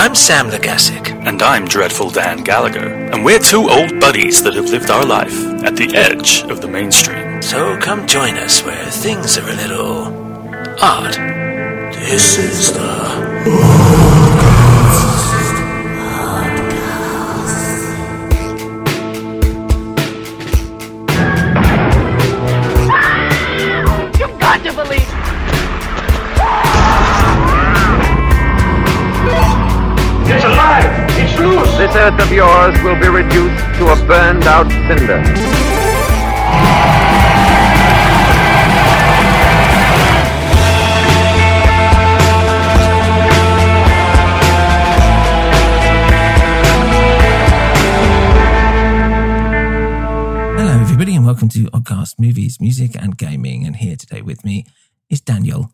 I'm Sam Legassic. And I'm Dreadful Dan Gallagher, and we're two old buddies that have lived our life at the edge of the mainstream. So come join us where things are a little odd. This is the loose! This earth of yours will be reduced to a burned out cinder. Hello, everybody, and welcome to Oddcast Movies, Music, and Gaming. And here today with me is Daniel.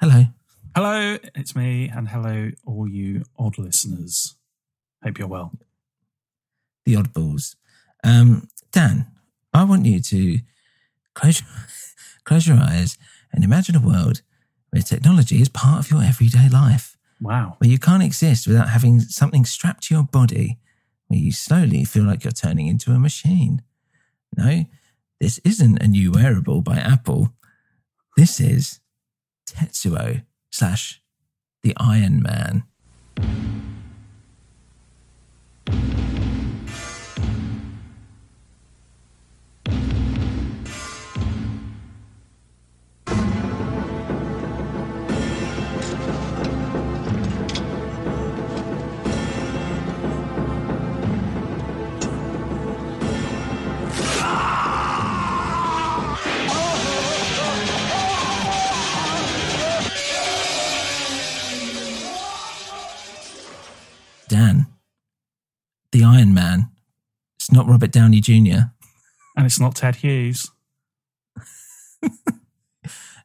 Hello. Hello, it's me, and hello, all you odd listeners. Hope you're well. the oddballs. Um, Dan, I want you to close your, close your eyes and imagine a world where technology is part of your everyday life, Wow. where you can't exist without having something strapped to your body, where you slowly feel like you're turning into a machine. No, this isn't a new wearable by Apple. This is Tetsuo slash the Iron Man. Not Robert Downey Jr. And it's not Ted Hughes.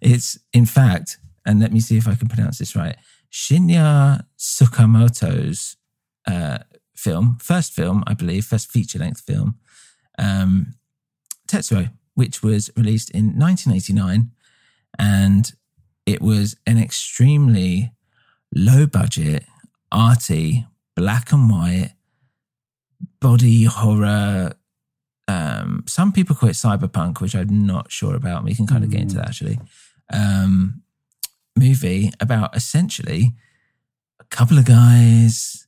It's, in fact, and let me see if I can pronounce this right, Shinya Tsukamoto's uh, film, first film, I believe, first feature length film, um, Tetsuo, which was released in 1989. And it was an extremely low budget, arty, black and white, body horror. Um, some people call it cyberpunk, which I'm not sure about. We can kind of get into that actually. Um, movie about essentially a couple of guys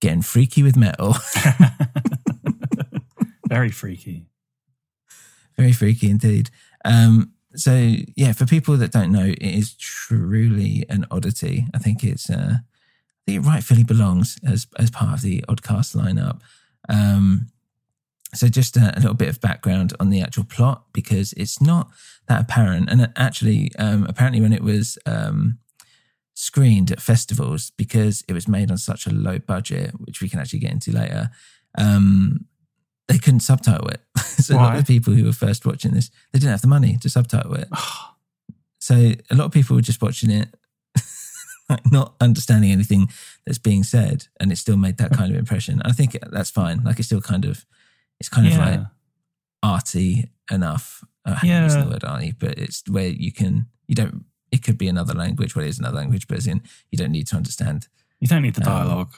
getting freaky with metal. Very freaky. Very freaky indeed. Um, so yeah, for people that don't know, it is truly an oddity. I think it's uh, I think it rightfully belongs as as part of the Oddcast lineup. Um, so just a, a little bit of background on the actual plot because it's not that apparent, and actually, um, apparently, when it was um, screened at festivals, because it was made on such a low budget, which we can actually get into later, um, they couldn't subtitle it. so a lot of people who were first watching this, they didn't have the money to subtitle it. so a lot of people were just watching it, like not understanding anything that's being said, and it still made that kind of impression. I think that's fine. Like it's still kind of, it's kind of like arty enough. I using Yeah. the word arty, but it's where you can you don't. It could be another language. Well, it is another language, but in you don't need to understand You don't need the Um, dialogue.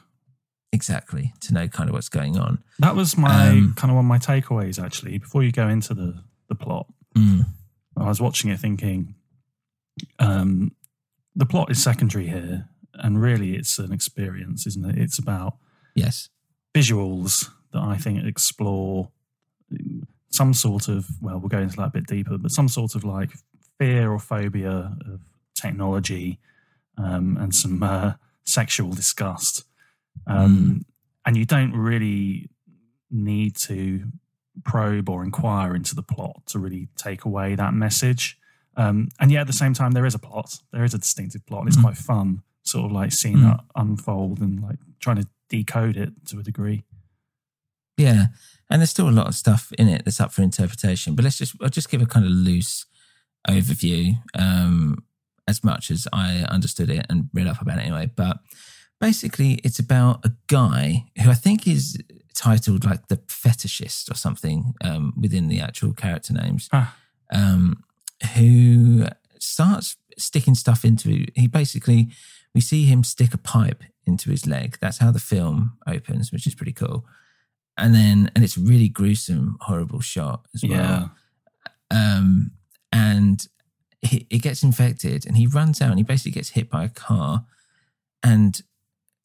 exactly to know kind of what's going on. that was my um, kind of one of my takeaways actually. Before you go into the the plot, Mm. I was watching it thinking, um, the plot is secondary here, and really it's an experience, isn't it? It's about Yes. visuals that I think explore some sort of well, we'll go into that a bit deeper, but some sort of like fear or phobia of technology um, and some uh, sexual disgust. Um, And you don't really need to probe or inquire into the plot to really take away that message. Um, and yet at the same time, there is a plot. There is a distinctive plot, and it's Mhm. quite fun, sort of like seeing Mm. that unfold and like trying to decode it to a degree. Yeah, and there's still a lot of stuff in it that's up for interpretation. But let's just I'll just give a kind of loose overview, um, as much as I understood it and read up about it anyway. But basically, it's about a guy who I think is titled like the fetishist or something um, within the actual character names, Ah. um, who starts sticking stuff into. He basically we see him stick a pipe into his leg. That's how the film opens, which is pretty cool and then and it's a really gruesome, horrible shot as well. Um, and he, it gets infected, and he runs out, and he basically gets hit by a car, and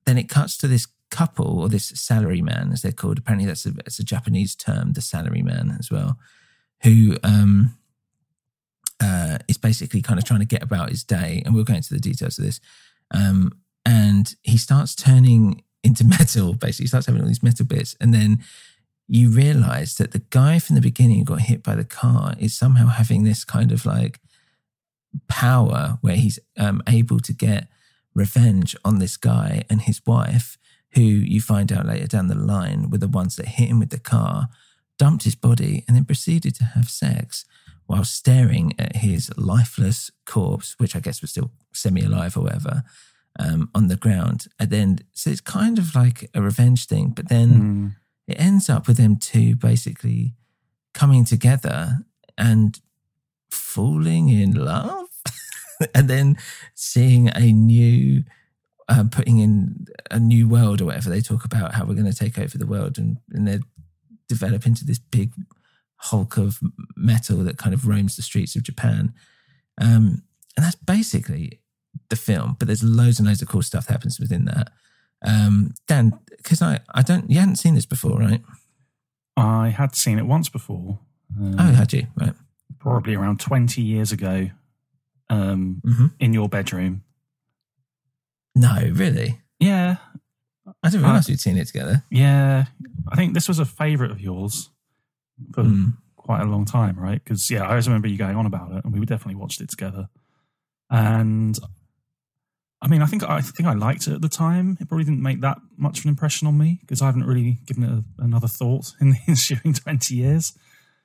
then it cuts to this couple or this salary man, as they're called. Apparently, that's a, it's a Japanese term, the salary man as well, who um, uh, is basically kind of trying to get about his day, and we'll go into the details of this. Um, and he starts turning into metal. Basically, he starts having all these metal bits, and then you realize that the guy from the beginning who got hit by the car is somehow having this kind of like power where he's um, able to get revenge on this guy and his wife, who you find out later down the line were the ones that hit him with the car, dumped his body, and then proceeded to have sex while staring at his lifeless corpse, which I guess was still semi alive or whatever, um, on the ground. And then, so it's kind of like a revenge thing, but then Mm. it ends up with them two basically coming together and falling in love and then seeing a new um, putting in a new world or whatever they talk about how we're going to take over the world and, and they develop into this big hulk of metal that kind of roams the streets of japan. Um, and that's basically the film but there's loads and loads of cool stuff that happens within that. Um, dan because I, I don't you hadn't seen this before right? I had seen it once before. Um, oh had you? Right. Probably around 20 years ago um, hmm in your bedroom. no really? Yeah, i didn't Uh, realize we'd seen it together. yeah. I think this was a favourite of yours for Mm. quite a long time, right? Because, yeah, I always remember you going on about it and we definitely watched it together. And I mean, I think I think I liked it at the time. It probably didn't make that much of an impression on me because I haven't really given it a, another thought in the ensuing 20 years.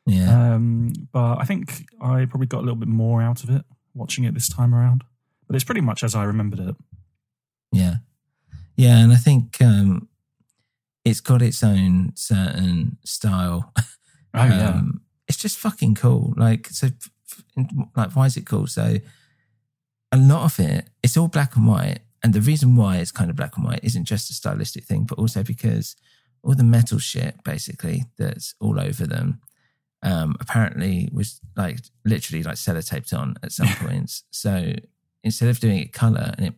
yeah Um, but I think I probably got a little bit more out of it watching it this time around. But it's pretty much as I remembered it. Yeah. Yeah. And I think um, it's got its own certain style. Oh yeah, Um, it's just fucking cool. Like, so, like, why is it cool? So, a lot of it, it's all black and white. And the reason why it's kind of black and white isn't just a stylistic thing, but also because all the metal shit, basically, that's all over them, um, apparently was like literally like sellotaped on at some points. So, instead of doing it color and it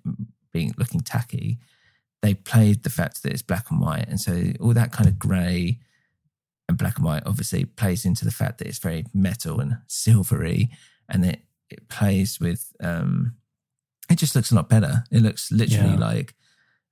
being looking tacky, they played the fact that it's black and white. And so, all that kind of grey, and black and white obviously plays into the fact that it's very metal and silvery and it, it plays with um it just looks a lot better it looks literally Yeah. like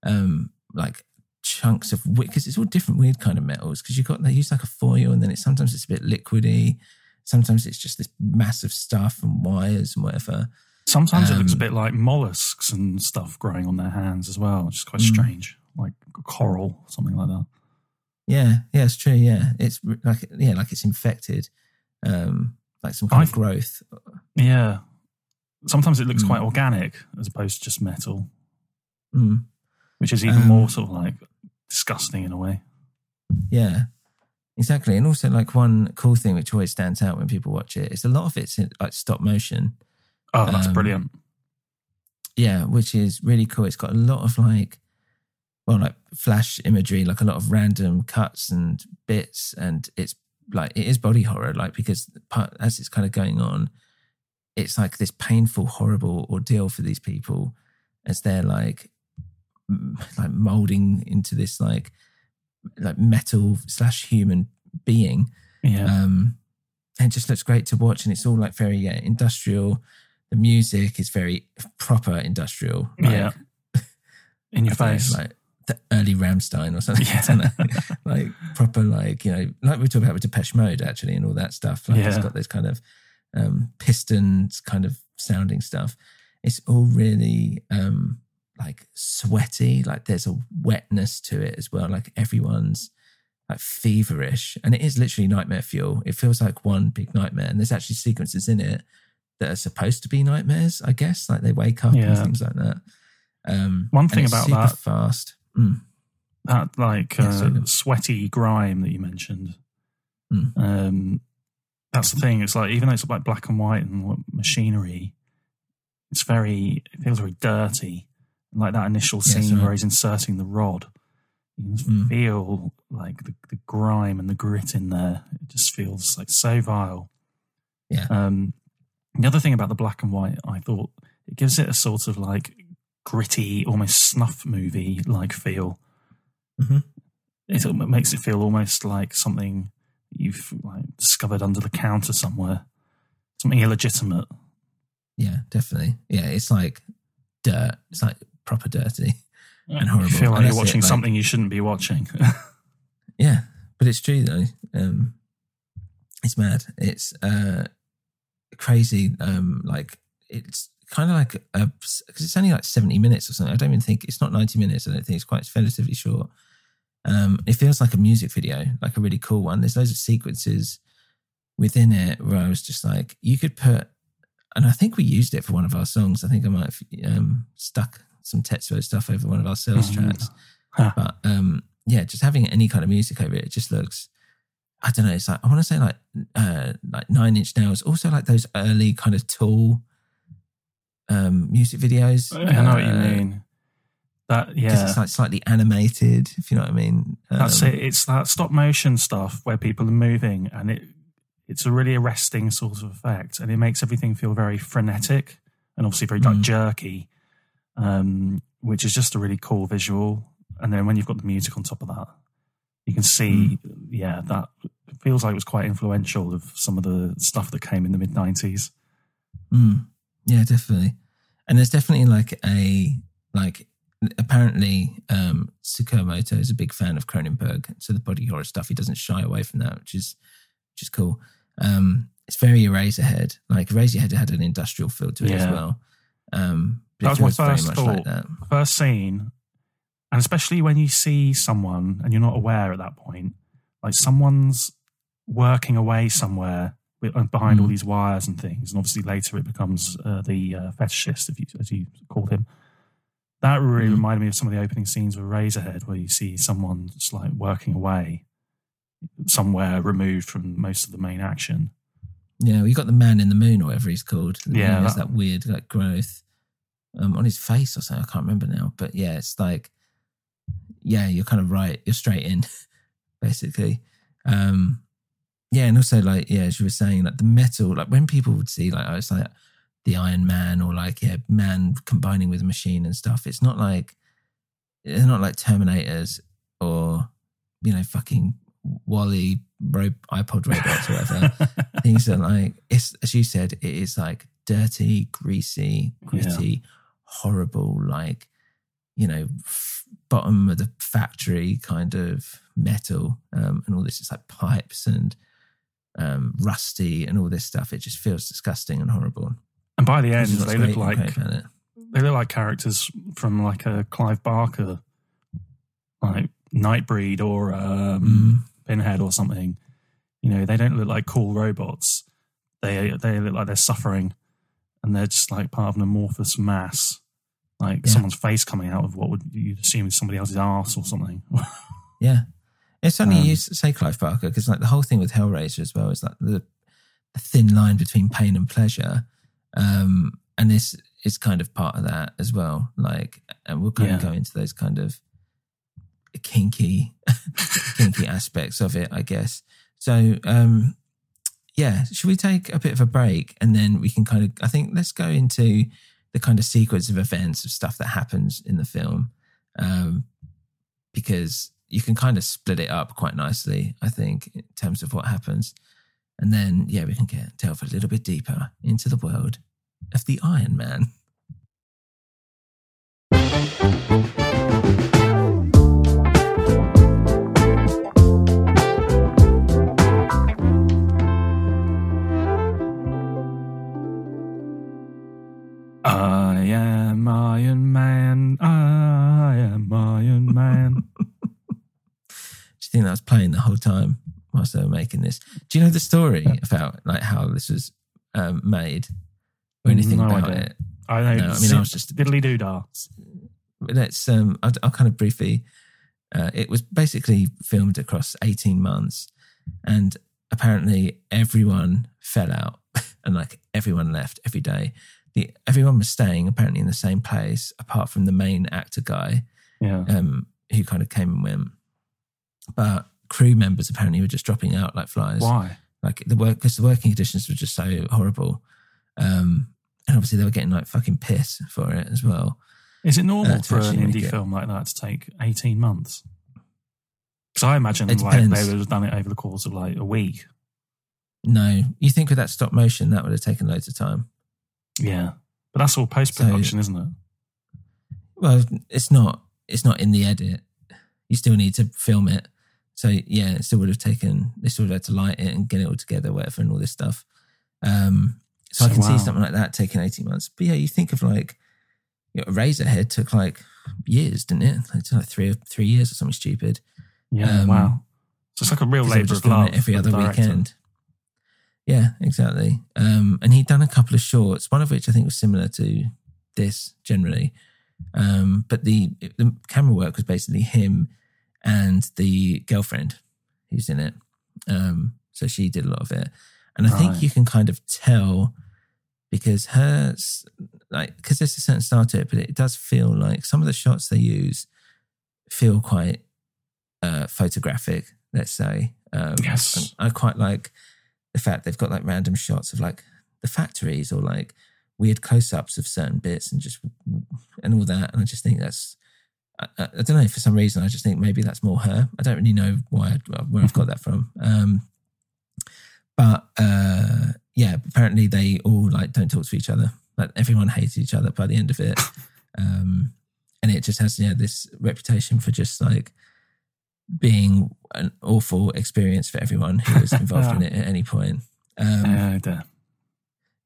um like chunks of because it's all different weird kind of metals because you've got they use like a foil and then it sometimes it's a bit liquidy sometimes it's just this massive stuff and wires and whatever sometimes it looks a um, bit like mollusks and stuff growing on their hands as well, which is quite Mm. strange, like coral, something like that. Yeah yeah it's true yeah it's like yeah like it's infected um like some kind I- of growth Yeah, sometimes it looks Mm. quite organic as opposed to just metal, Mm. which is even Um, more sort of like disgusting in a way. Yeah. Exactly. And also like one cool thing which always stands out when people watch it is a lot of it's in, like stop motion. Oh, that's Um, brilliant. Yeah, which is really cool. It's got a lot of like well, like flash imagery, like a lot of random cuts and bits, and it's like it is body horror, like because part, as it's kind of going on, it's like this painful, horrible ordeal for these people as they're like like molding into this like like metal slash human being. Yeah. Um, and it just looks great to watch, and it's all like very yeah, industrial. The music is very proper industrial. Like, yeah. In your I don't know, face. like the early Rammstein or something. I don't know. like proper, like you know, like we talking about with Depeche Mode actually, and all that stuff. Like it's Yeah. got this kind of um, pistons kind of sounding stuff. It's all really um, like sweaty. Like there's a wetness to it as well. Like everyone's like feverish, and it is literally nightmare fuel. It feels like one big nightmare, and there's actually sequences in it that are supposed to be nightmares. I guess like they wake up and things like that. Um, One thing about super that- fast. Mm. that like Yeah, uh, sweaty grime that you mentioned. Mm. Um, that's the thing. It's like even though it's like black and white and what- machinery, it's very. It feels very dirty. Like that initial scene where he's inserting the rod, you can just Mm. feel like the, the grime and the grit in there. It just feels like so vile. Yeah. Um, the other thing about the black and white, I thought it gives it a sort of like gritty, almost snuff movie like feel. Mhm. It makes it feel almost like something you've like discovered under the counter somewhere, something illegitimate. Yeah, definitely. Yeah, it's like dirt. It's like proper dirty and You horrible. feel like And you're that's it, watching like- something you shouldn't be watching. Yeah, but it's true though. Um, it's mad. It's uh, crazy. Um, like it's kind of like a because it's only like seventy minutes or something. I don't even think it's not ninety minutes. I don't think it's quite. It's relatively short. Um, it feels like a music video, like a really cool one. There's loads of sequences within it where I was just like, you could put, and I think we used it for one of our songs. I think I might have um, stuck some Tetsuo stuff over one of our sales Mm. tracks. Huh. But um, yeah, just having any kind of music over it, it just looks. I don't know. It's like I want to say like uh, like Nine Inch Nails. Also like those early kind of Tool um, music videos. I know what you Uh, mean. That yeah, Because it's like slightly animated, if you know what I mean. that's Um, it. It's that stop motion stuff where people are moving, and it it's a really arresting sort of effect, and it makes everything feel very frenetic and obviously very like Mm. jerky, um, which is just a really cool visual. And then when you've got the music on top of that, you can see, Mm. yeah, that feels like it was quite influential of some of the stuff that came in the mid nineties. Mm, yeah, definitely. And there's definitely like a like apparently um Tsukamoto is a big fan of Cronenberg, so the body horror stuff he doesn't shy away from that, which is which is cool. Um it's very Eraserhead. Like Eraserhead had an industrial feel to it as well. Um That was my first thought. like. First scene, and especially when you see someone and you're not aware at that point, like someone's working away somewhere behind all Mm. these wires and things, and obviously later it becomes uh, the uh, fetishist, if you, as you called him. That really Mm. reminded me of some of the opening scenes with Eraserhead, where you see someone just like working away somewhere removed from most of the main action. Yeah, we got the man in the moon or whatever he's called. Yeah, He has that- that weird like growth um, on his face or something. I can't remember now. But yeah, it's like, yeah, you're kind of right. You're straight in, basically. Um, yeah, and also like yeah, as you were saying, like the metal, like when people would see like oh, it's like the Iron Man or like yeah, man combining with a machine and stuff. It's not like they're not like Terminators or you know fucking WALL-E ro- iPod robots or whatever things that like it's as you said it is like dirty greasy gritty horrible like you know f- bottom of the factory kind of metal um, and all this is like pipes and um, rusty and all this stuff it just feels disgusting and horrible And by the end, This is what's they look like great about it. they look like characters from like a Clive Barker, like Nightbreed or um, Mm. Pinhead or something. You know, they don't look like cool robots. They they look like they're suffering, and they're just like part of an amorphous mass, like Yeah. someone's face coming out of what would you assume is somebody else's ass or something. Yeah. It's funny Um, you say Clive Barker because like the whole thing with Hellraiser as well is like the, the thin line between pain and pleasure, um, and this is kind of part of that as well. Like, and we'll kind of go into those kind of kinky, kinky aspects of it, I guess. So, um, yeah, should we take a bit of a break and then we can kind of, I think, let's go into the kind of sequence of events of stuff that happens in the film, um, because you can kind of split it up quite nicely, I think, in terms of what happens. And then, yeah, we can get delve a little bit deeper into the world of the Iron Man. I am Iron Man. I am Iron Man. Do you think that was playing the whole time whilst they were making this? Do you know the story about like how this was um, made or anything No about idea. it? I know. No, I mean, I was just- diddly doo dah. let's um I'll, I'll kind of briefly uh, it was basically filmed across 18 months and apparently everyone fell out and like everyone left every day the everyone was staying apparently in the same place apart from the main actor guy Yeah. um who kind of came and went but crew members apparently were just dropping out like flies Why? like the work because the working conditions were just so horrible um and obviously they were getting like fucking piss for it as well Is it normal Uh, for an indie film like that to take 18 months? Because I imagine It like depends. they would have done it over the course of like a week. No, you think with that stop motion that would have taken loads of time. Yeah. But that's all post production, isn't it? Well, it's not. It's not in the edit. You still need to film it. So yeah, it still would have taken. They still would have had to light it and get it all together, whatever, and all this stuff. Um, so, I can wow. see something like that taking eighteen months. But yeah, you think of like you know, Eraserhead took like years, didn't it? Like, it like three three years or something stupid. Yeah. Um, wow. So it's like a real labour just of love. every other director. weekend. Yeah, exactly. Um, and he'd done a couple of shorts, one of which I think was similar to this generally. Um, but the the camera work was basically him and the girlfriend who's in it. Um, so she did a lot of it, and I think you can kind of tell because her like because there's a certain style to it, but it does feel like some of the shots they use feel quite uh, photographic. Let's say, um, Yes. I quite like the fact they've got like random shots of like the factories or like weird close-ups of certain bits and just and all that. And I just think that's I, I I don't know for some reason I just think maybe that's more her. I don't really know why where I've got that from. Um, but uh, yeah, apparently they all like don't talk to each other. Like everyone hates each other by the end of it, um, and it just has yeah this reputation for just like being an awful experience for everyone who was involved in it at any point. Um, dear.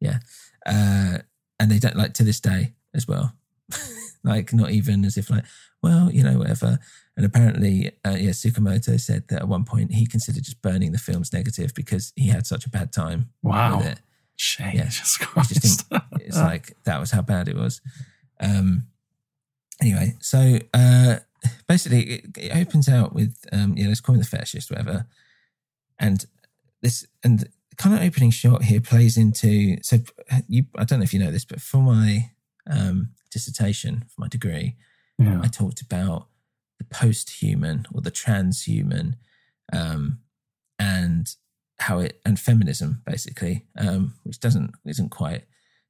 yeah. Uh, and they don't like to this day as well. like not even as if like, well, you know, whatever. And apparently, uh, yeah, Tsukamoto said that at one point he considered just burning the film's negative because he had such a bad time Wow. with it. Jesus Yeah. Just think it's like that was how bad it was. Um, anyway, so uh, basically, it, it opens out with um, yeah, let's call him the fetishist, whatever. And this and the kind of opening shot here plays into so you. I don't know if you know this, but for my um, dissertation for my degree, yeah. I talked about the post-human or the transhuman, um, and how it and feminism basically, um, which doesn't isn't quite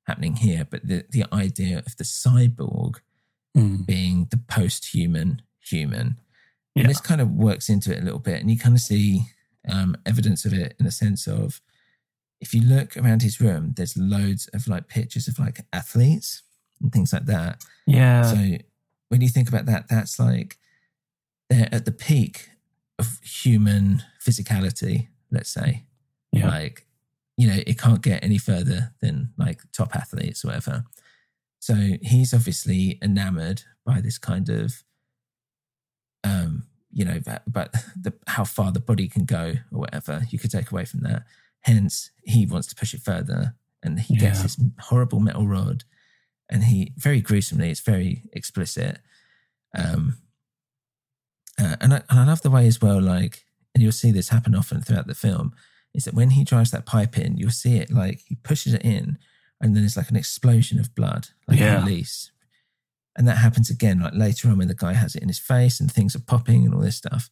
happening here, but the the idea of the cyborg Mm. being the post-human human, Yeah. and this kind of works into it a little bit, and you kind of see um, evidence of it in the sense of if you look around his room, there's loads of like pictures of like athletes and things like that. Yeah. So when you think about that, that's like they're at the peak of human physicality, let's say. yeah. Like, you know, it can't get any further than like top athletes or whatever. So he's obviously enamored by this kind of, um, you know, that, but the, how far the body can go or whatever you could take away from that. Hence, he wants to push it further, and he gets this horrible metal rod, and he very gruesomely, it's very explicit. Um, Uh, and I, and I love the way as well, like, and you'll see this happen often throughout the film, is that when he drives that pipe in, you'll see it like he pushes it in, and then it's like an explosion of blood, like Yeah. a release. And that happens again, like later on when the guy has it in his face and things are popping and all this stuff.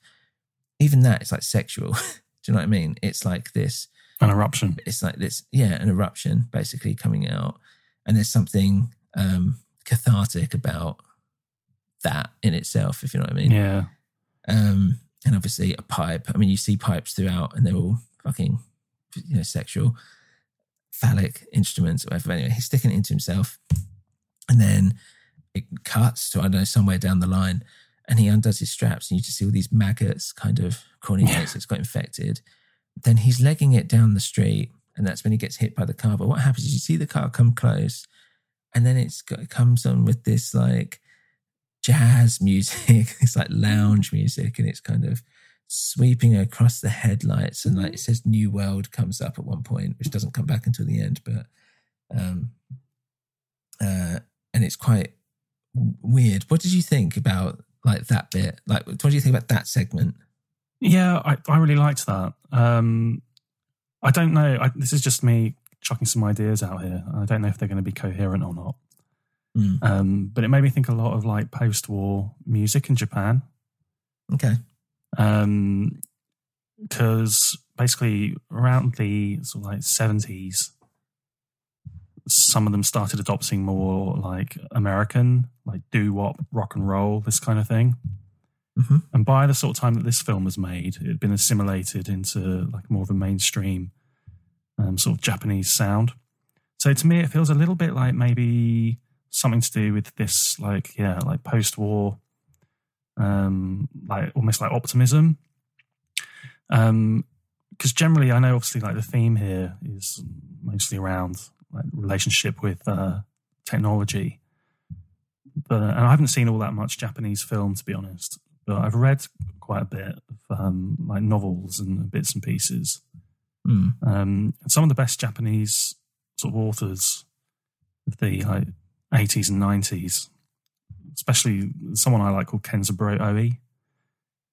Even that, it's like sexual. Do you know what I mean? It's like this An eruption. it's like this yeah an eruption basically coming out and there's something um cathartic about that in itself if you know what i mean. Yeah. um and obviously a pipe. I mean you see pipes throughout and they're all fucking you know sexual phallic instruments or whatever. Anyway he's sticking it into himself. And then it cuts to i don't know somewhere down the line. And he undoes his straps and you just see all these maggots kind of crawling out so it's got infected. Then he's legging it down the street and that's when he gets hit by the car. But what happens is you see the car come close and then it's got, it comes on with this like jazz music. It's like lounge music and it's kind of sweeping across the headlights and like it says new world comes up at one point which doesn't come back until the end but um uh and it's quite weird. What did you think about like that bit? Like what do you think about that segment? Yeah, I, I really liked that. Um, I don't know. I, this is just me chucking some ideas out here. I don't know if they're going to be coherent or not. Mm. Um, but it made me think a lot of like post-war music in Japan. okay because basically around the sort of like 70s some of them started adopting more like american like doo-wop rock and roll this kind of thing Mhm. and by the sort of time that this film was made it had been assimilated into like more of a mainstream um, sort of japanese sound. So to me it feels a little bit like maybe something to do with this like yeah like post-war um like almost like optimism. Um because generally i know obviously like the theme here is mostly around like relationship with uh technology. But and i haven't seen all that much japanese film to be honest. But i've read quite a bit of um like novels and bits and pieces Mm. um some of the best japanese sort of authors of the like 80s and 90s especially someone i like called kenzaburo oe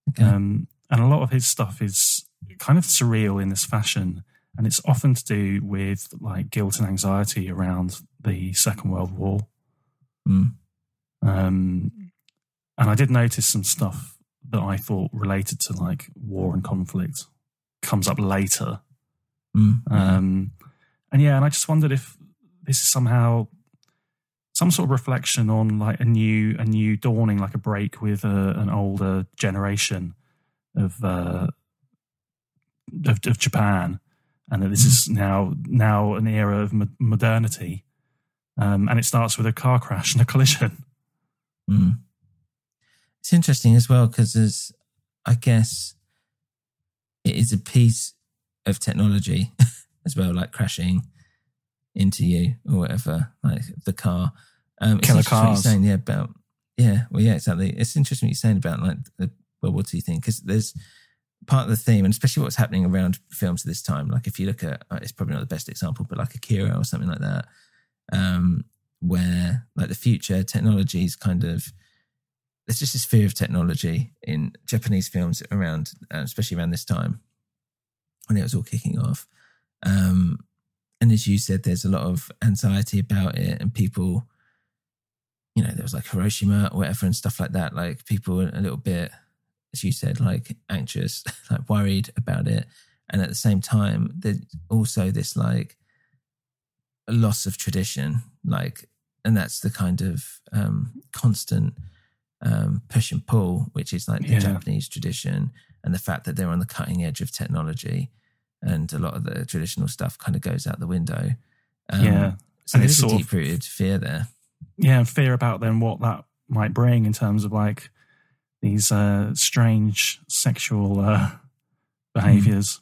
okay um, and a lot of his stuff is kind of surreal in this fashion. And it's often to do with like guilt and anxiety around the Second World War. Mm. Um, and I did notice some stuff that I thought related to like war and conflict comes up later. Mm. Um, and yeah, and I just wondered if this is somehow some sort of reflection on like a new, a new dawning, like a break with a, an older generation of, uh, of of Japan, and that this is now now an era of mo- modernity. Um, and it starts with a car crash and a collision. Mm. It's interesting as well because there's, I guess, it is a piece of technology as well, like crashing into you or whatever, like the car. Um, Killer interesting what you're cars. saying, yeah, about yeah, well, yeah, exactly. It's interesting what you're saying about like the World War II thing because there's part of the theme, and especially what's happening around films at this time. Like if you look at, uh, it's probably not the best example, but like Akira or something like that, um, where like the future technology is kind of there's just this fear of technology in Japanese films around, uh, especially around this time when it was all kicking off. Um, and as you said, there's a lot of anxiety about it, and people, you know, there was like Hiroshima or whatever and stuff like that. Like people were a little bit, as you said, like anxious, like worried about it. And at the same time, there's also this like a loss of tradition, like, and that's the kind of um, constant um, push and pull, which is like the Yeah. Japanese tradition and the fact that they're on the cutting edge of technology, and a lot of the traditional stuff kind of goes out the window. Um, Yeah. so And there's it's a deep rooted fear there. yeah, fear about then what that might bring in terms of like these uh, strange sexual uh, behaviors.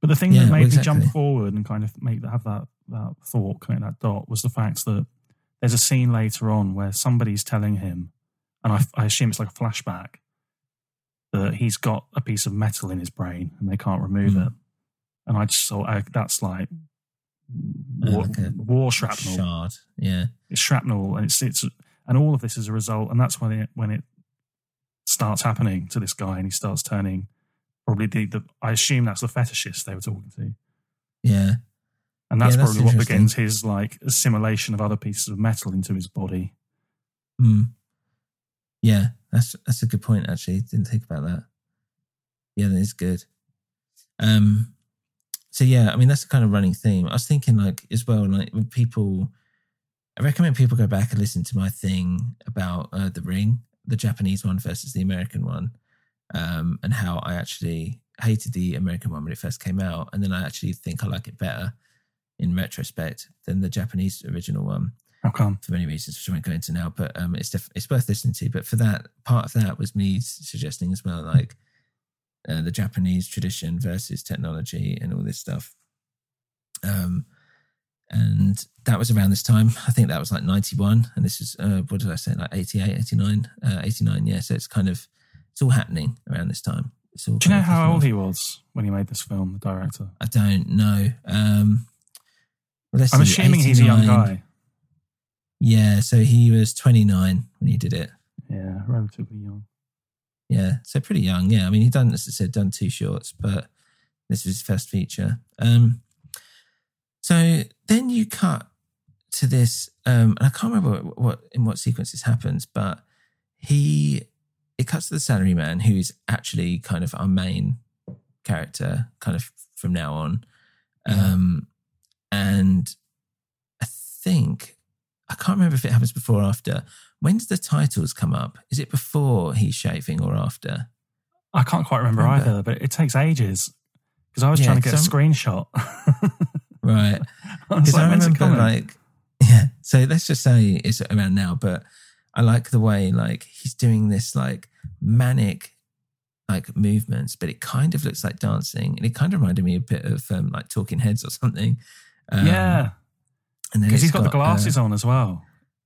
But the thing Yeah, that made me jump forward and kind of make have that that thought, connect that dot, was the fact that there's a scene later on where somebody's telling him, and I, I assume it's like a flashback, that he's got a piece of metal in his brain and they can't remove Mm. it. And I just thought, I, that's like war, like war shrapnel Shard. Yeah. it's shrapnel and it's it's and all of this is a result and that's when it when it starts happening to this guy, and he starts turning. Probably the, the I assume that's the fetishist they were talking to, Yeah. and that's Yeah, that's probably what begins his like assimilation of other pieces of metal into his body. Mm. Yeah, that's that's a good point. Actually, didn't think about that. Yeah, that is good. Um, so yeah, I mean that's the kind of running theme. I was thinking like as well, like when people, I recommend people go back and listen to my thing about uh, the Ring, the Japanese one versus the American one, um, and how I actually hated the American one when it first came out, and then I actually think I like it better in retrospect than the Japanese original one How come? for many reasons, which I won't go into now. But um, it's def- it's worth listening to. But for that part of that was me suggesting as well, like uh, the Japanese tradition versus technology and all this stuff. Um, and that was around this time. I think that was like 91. And this is, uh, what did I say, like 88, 89, uh, 89. Yeah. So it's kind of, it's all happening around this time. It's all Do you know how old he was when he made this film? The director. I don't know. Um, well, I'm see, assuming he's a young guy. Yeah. So he was 29 when he did it. Yeah, relatively young. Yeah, so pretty young. Yeah, I mean, he done, as I said, done two shorts, but this was his first feature. Um, so then you cut to this, um, and I can't remember what, what in what sequence this happens, but he it cuts to the salary man, who's actually kind of our main character, kind of from now on, um, and I think I can't remember if it happens before or after. When does the titles come up? Is it before he's shaving or after? I can't quite remember, Remember. either, but it takes ages because I was Yeah, trying to get a 'cause screenshot. Right. I Because like, I remember like yeah. So let's just say it's around now, but I like the way like he's doing this like manic like movements, but it kind of looks like dancing, and it kind of reminded me a bit of um, like Talking Heads or something. Um, yeah, because he's it's got, the glasses uh, on as well.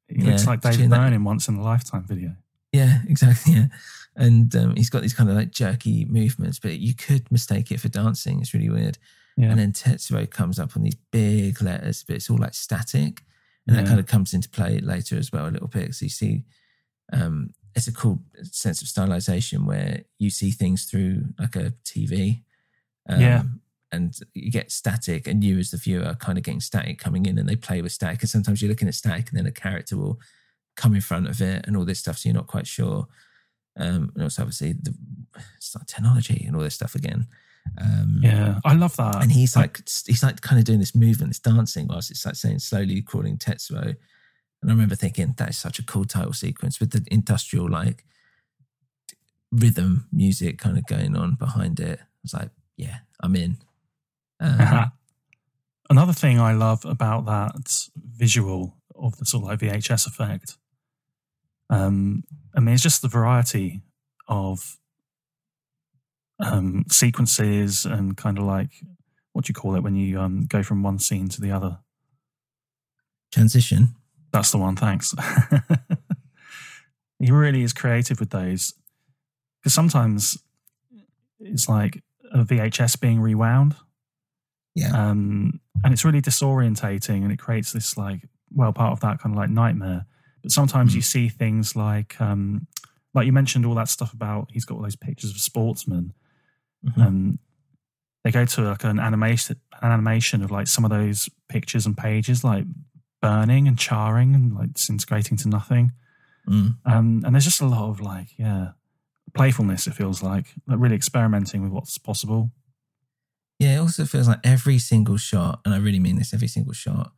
He yeah, looks like David Byrne in Once in a Lifetime video. Yeah, exactly. Yeah. And um, he's got these kind of like jerky movements, but you could mistake it for dancing. It's really weird. Yeah. And then Tetsuo comes up on these big letters, but it's all like static. And that kind of comes into play later as well, a little bit. So you see, um, it's a cool sense of stylization where you see things through like a TV. Um, Yeah. And you get static, and you as the viewer are kind of getting static coming in, and they play with static. And sometimes you're looking at static, and then a character will come in front of it, and all this stuff. So you're not quite sure. Um, and also, obviously, the it's like technology and all this stuff again. Um, Yeah, I love that. and he's like he's like kind of doing this movement, this dancing, whilst it's like saying slowly crawling Tetsuo. And I remember thinking that is such a cool title sequence with the industrial like rhythm music kind of going on behind it. I was like, yeah, I'm in. Um, Another thing I love about that visual of the sort of like VHS effect, um, I mean, it's just the variety of um, sequences and kind of like what do you call it when you um, go from one scene to the other? transition. That's the one. Thanks. he really is creative with those because sometimes it's like a VHS being rewound. Yeah. Um, and it's really disorientating and it creates this like, well, part of that kind of like nightmare. But sometimes you see things like, um, like you mentioned all that stuff about he's got all those pictures of sportsmen. Mhm. Um, they go to like an animation, an animation of like some of those pictures and pages, like burning and charring and like disintegrating to nothing. Mm. Um, and there's just a lot of like, yeah, playfulness. It feels like, like really experimenting with what's possible. Yeah, it also feels like every single shot, and I really mean this, every single shot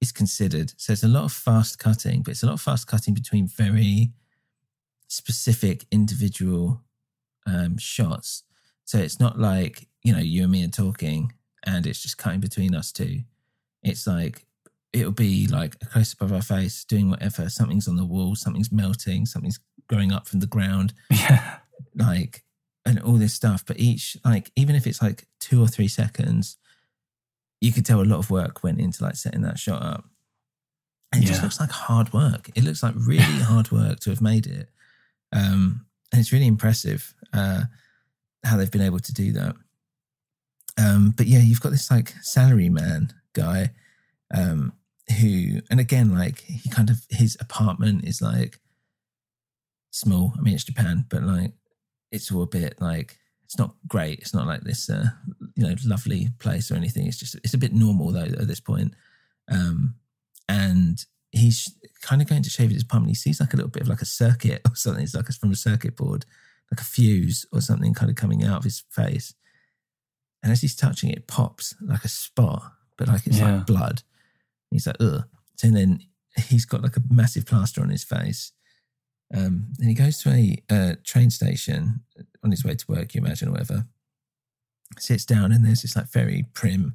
is considered. So it's a lot of fast cutting, but it's a lot of fast cutting between very specific individual um, shots. So it's not like, you know, you and me are talking and it's just cutting between us two. It's like, it'll be like a close up of our face doing whatever. Something's on the wall, something's melting, something's growing up from the ground Yeah. like and all this stuff but each like even if it's like two or three seconds you could tell a lot of work went into like setting that shot up. And it just looks like hard work. It looks like really hard work to have made it. Um and it's really impressive uh how they've been able to do that. Um but yeah you've got this like salary man guy um who and again like he kind of his apartment is like small. I mean, it's Japan, but like it's all a bit like it's not great. It's not like this, uh, you know, lovely place or anything. It's just it's a bit normal though at this point. Um, and he's kind of going to shave his palm and he sees like a little bit of like a circuit or something. It's like it's from a circuit board, like a fuse or something kind of coming out of his face. And as he's touching it, it pops like a spot, but like it's Yeah. like blood. He's like, ugh. So then he's got like a massive plaster on his face. Um, and he goes to a uh, train station on his way to work, you imagine, or whatever. Sits down, and there's this like very prim,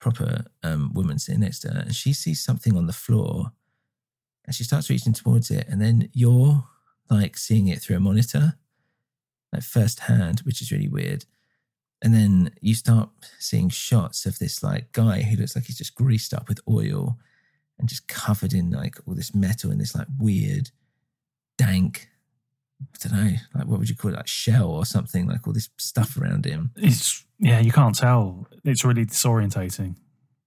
proper um, woman sitting next to her, and she sees something on the floor, and she starts reaching towards it, and then you're like seeing it through a monitor, like firsthand, which is really weird. And then you start seeing shots of this like guy who looks like he's just greased up with oil and just covered in like all this metal and this like weird, dank, I don't know, like what would you call it, like shell or something, like all this stuff around him. It's yeah, you can't tell. It's really disorientating.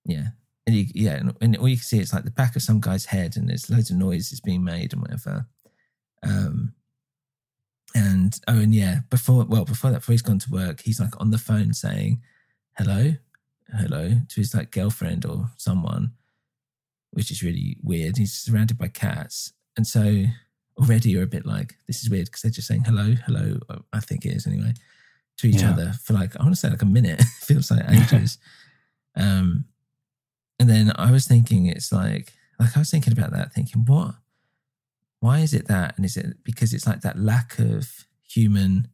Yeah. And you, yeah, and, and all you can see is like the back of some guy's head, and there's loads of noise noises being made and whatever. Um, and oh, and yeah, before well, before that, before he's gone to work, he's like on the phone saying hello, hello to his like girlfriend or someone, which is really weird. He's surrounded by cats, and so already you're a bit like this is weird because they're just saying hello, hello. I think it is anyway to each Yeah. other for like I want to say like a minute. feels like ages. um, and then I was thinking it's like like I was thinking about that, thinking what why is it that? And is it because it's like that lack of human?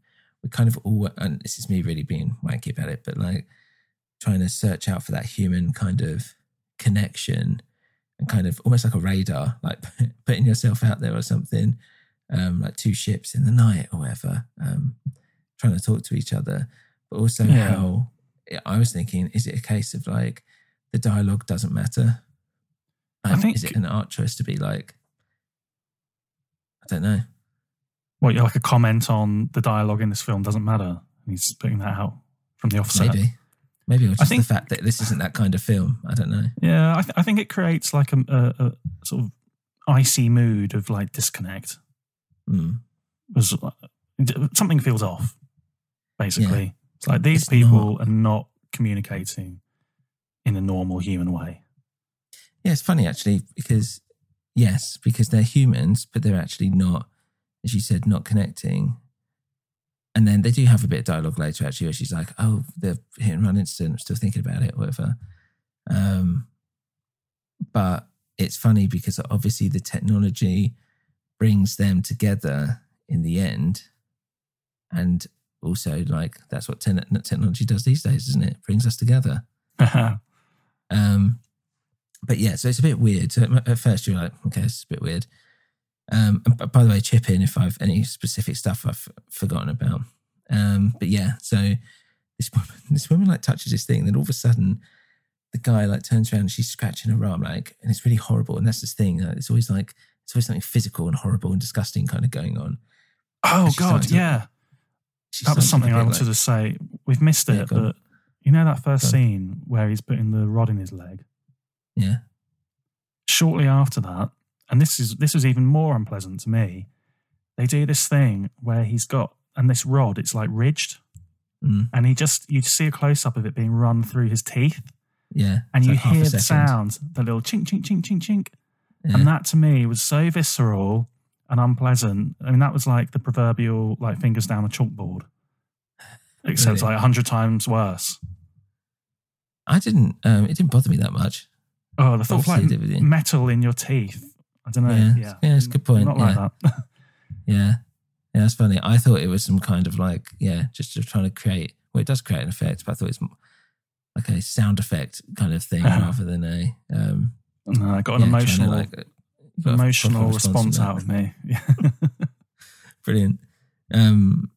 We kind of all, and this is me really being wanky about it, but like trying to search out for that human kind of connection and kind of almost like a radar, like putting yourself out there or something, um, like two ships in the night or whatever, um, trying to talk to each other. But also Yeah. how I was thinking, is it a case of like the dialogue doesn't matter? I Um, think- is it an art choice to be like, I don't know. What like a comment on the dialogue in this film doesn't matter. He's putting that out from the offset. Maybe. Maybe it was just think- the fact that this isn't that kind of film. I don't know. Yeah, I, th- I think it creates like a, a, a sort of icy mood of like disconnect. Mm. Was something feels off. Basically, it's like these It's people are not communicating in a normal human way. Yeah, it's funny actually because yes, because they're humans, but they're actually not, as you said, not connecting. And then they do have a bit of dialogue later actually, where she's like, "Oh, the hit and run incident. I'm still thinking about it, whatever." Um, but it's funny because obviously the technology brings them together in the end, and also like that's what te- technology does these days, isn't it? Brings us together. Um, but yeah, so it's a bit weird. So at, at first you're like, okay, it's a bit weird. Um, and by the way, chip in if I've any specific stuff I've forgotten about. Um, but yeah, so this woman, this woman like touches this thing, and then all of a sudden the guy like turns around and she's scratching her arm, like, and it's really horrible. And that's this thing. Uh, it's always like it's always something physical and horrible and disgusting kind of going on. oh God, to- yeah, that was something I wanted like- to say. We've missed Yeah, it, on. but you know that first scene where he's putting the rod in his leg. Yeah, Shortly after that, and this is this was even more unpleasant to me. They do this thing where he's got and this rod, it's like ridged, Mm. and he just you see a close up of it being run through his teeth, yeah. and you like hear the sound, the little chink chink chink chink chink, Yeah. and that to me was so visceral and unpleasant. I mean, that was like the proverbial like fingers down the chalkboard, except Really? like a hundred times worse. I didn't. Um, it didn't bother me that much. Oh, the thought of like it did with you. metal in your teeth. I don't know. Yeah, Yeah, yeah, it's a good point, Not like yeah. that. Yeah. Yeah, that's funny. I thought it was some kind of like, yeah, just to trying to create, well, it does create an effect, but I thought it's like a sound effect kind of thing Uh-huh. rather than a, um, no, I got an yeah, emotional, like, uh, got emotional response to out of me. Yeah. Brilliant. Um,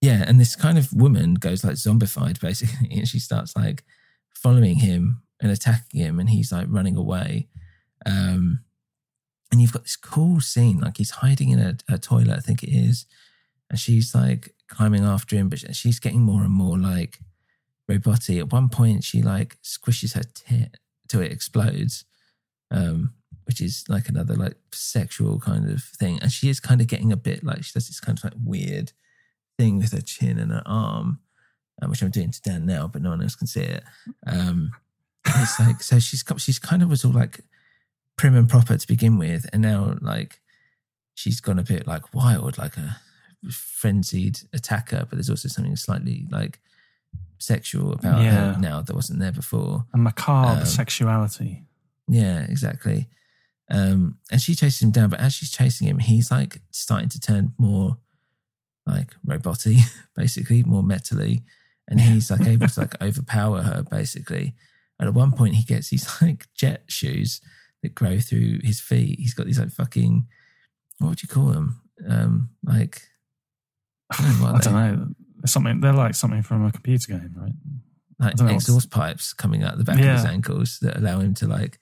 yeah, and this kind of woman goes like zombified basically, and she starts like following him and attacking him, and he's like running away. Um, and you've got this cool scene, like he's hiding in a, a toilet, I think it is, and she's like climbing after him, but she's getting more and more like robotic. At one point, she like squishes her tit till it explodes. Um, which is like another like sexual kind of thing. And she is kind of getting a bit like she does this kind of like weird thing with her chin and her arm, um, which I'm doing to Dan now, but no one else can see it. Um, it's like so she's she's kind of was all like prim and proper to begin with, and now like she's gone a bit like wild, like a frenzied attacker. But there's also something slightly like sexual about Yeah. her now that wasn't there before. A macabre Um, sexuality. Yeah, exactly. Um, and she chases him down, but as she's chasing him, he's like starting to turn more like roboty, basically, more metally. And he's like able to like overpower her, basically. And at one point, he gets these like jet shoes that grow through his feet. He's got these like fucking, what would you call them? Um, like, I don't know, I don't they? know. There's something they're like something from a computer game, right? like don't know what's- exhaust pipes coming out the back of his ankles that allow him to like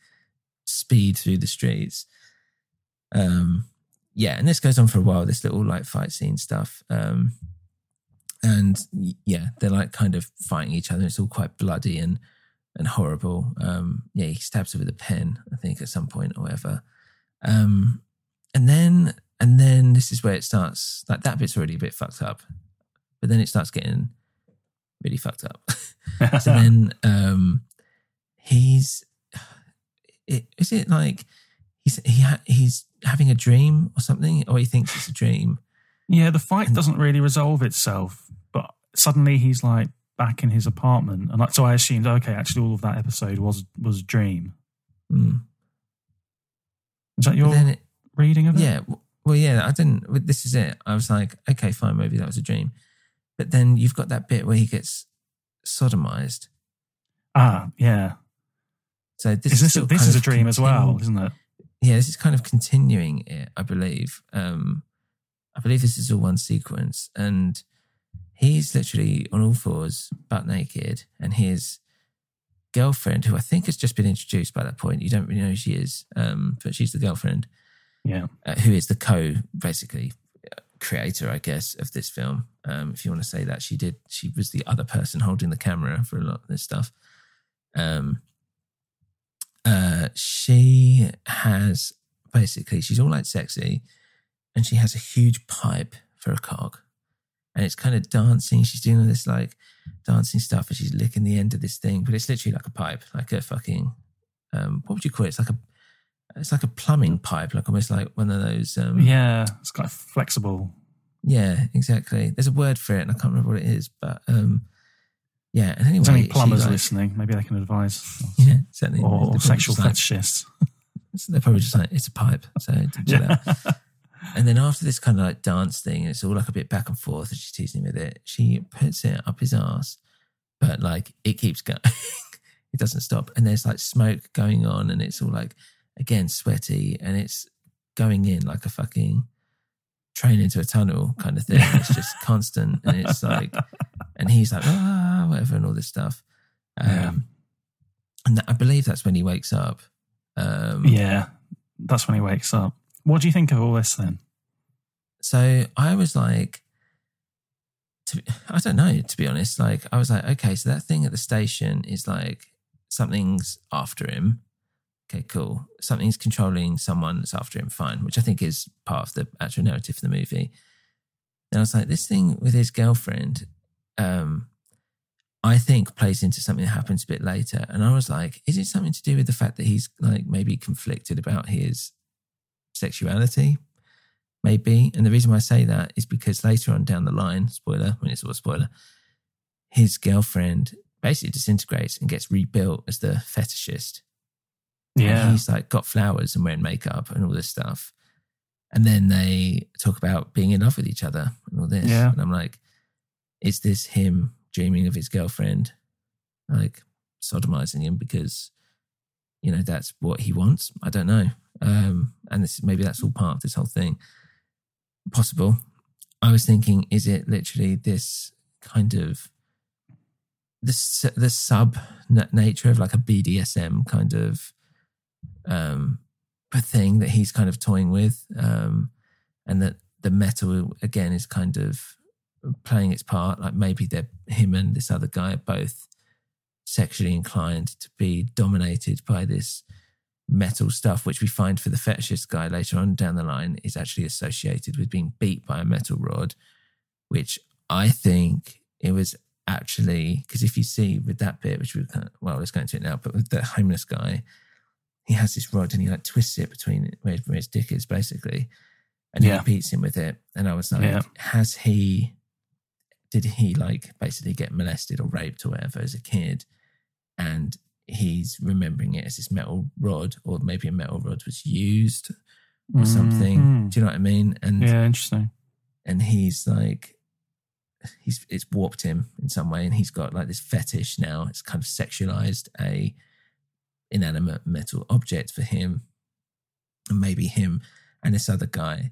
speed through the streets. Um, yeah, and this goes on for a while. This little like fight scene stuff. Um, and yeah, they're like kind of fighting each other. It's all quite bloody and and horrible. Um, yeah, he stabs her with a pen, I think, at some point or whatever. Um, and then and then this is where it starts. Like that bit's already a bit fucked up, but then it starts getting really fucked up. so then um he's it, is it like he's he ha, he's having a dream or something or he thinks it's a dream Yeah, the fight doesn't really resolve itself, but suddenly he's like back in his apartment, and like, so I assumed, okay, actually, all of that episode was was a dream. Mm. Is that your it, reading of it? yeah well yeah i didn't this is it i was like okay fine maybe that was a dream but then you've got that bit where he gets sodomized Ah, yeah. so this Is is this still this is a dream as well, isn't it? yeah, this is kind of continuing it, I believe. Um, I believe this is all one sequence, and he's literally on all fours, butt naked, and his girlfriend, who I think has just been introduced by that point, you don't really know who she is, um, but she's the girlfriend, Yeah. uh, who is the co, basically, uh, creator, I guess, of this film. Um, if you want to say that, she did. She was the other person holding the camera for a lot of this stuff. Um, uh, she has basically she's all like sexy, and she has a huge pipe for a cock, and it's kind of dancing. She's doing all this like dancing stuff, and she's licking the end of this thing, but it's literally like a pipe, like a fucking um, what would you call it? It's like a it's like a plumbing pipe, like almost like one of those. Um, Yeah, it's quite flexible. yeah, exactly. There's a word for it, and I can't remember what it is, but um, yeah. And anyway, There's any plumbers like- listening. Maybe they can advise. Yeah, certainly. Or They're sexual just like- fetishists. They're probably just like, it's a pipe. So do Yeah. that. And then after this kind of like dance thing, it's all like a bit back and forth, and she's teasing him with it. She puts it up his ass, but like it keeps going. it doesn't stop. And there's like smoke going on, and it's all like again sweaty, and it's going in like a fucking train into a tunnel kind of thing. It's just constant, and it's like, and he's like ah whatever, and all this stuff. Um, Yeah. And I believe that's when he wakes up. Um, yeah, that's when he wakes up. What do you think of all this then? So I was like, to, I don't know, to be honest. Like, I was like, okay, so that thing at the station is like something's after him. Okay, cool. Something's controlling someone that's after him, fine, which I think is part of the actual narrative of the movie. And I was like, this thing with his girlfriend, um, I think plays into something that happens a bit later. And I was like, is it something to do with the fact that he's like maybe conflicted about his sexuality? maybe. And the reason why I say that is because later on down the line, spoiler, when it's all spoiler, his girlfriend basically disintegrates and gets rebuilt as the fetishist. And Yeah. he's like got flowers and wearing makeup and all this stuff. And then they talk about being in love with each other and all this. Yeah. And I'm like, is this him dreaming of his girlfriend, like sodomizing him because, you know, that's what he wants? I don't know. Um, and this maybe that's all part of this whole thing. Possible. I was thinking, is it literally this kind of the the sub nature of like a BDSM kind of um thing that he's kind of toying with, um, and that the metal again is kind of playing its part. Like maybe they're him and this other guy are both sexually inclined to be dominated by this metal stuff, which we find for the fetishist guy later on down the line, is actually associated with being beat by a metal rod, which I think it was actually because if you see with that bit, which we kind of, well, let's go into it now, but with the homeless guy, he has this rod and he like twists it between where, where his dick is basically, and Yeah. he beats him with it. And I was like, Yeah. has he? Did he like basically get molested or raped or whatever as a kid? And he's remembering it as this metal rod, or maybe a metal rod was used or something. Mhm. Do you know what I mean? And Yeah, interesting. and he's like he's it's warped him in some way and he's got like this fetish now it's kind of sexualized a inanimate metal object for him and maybe him and this other guy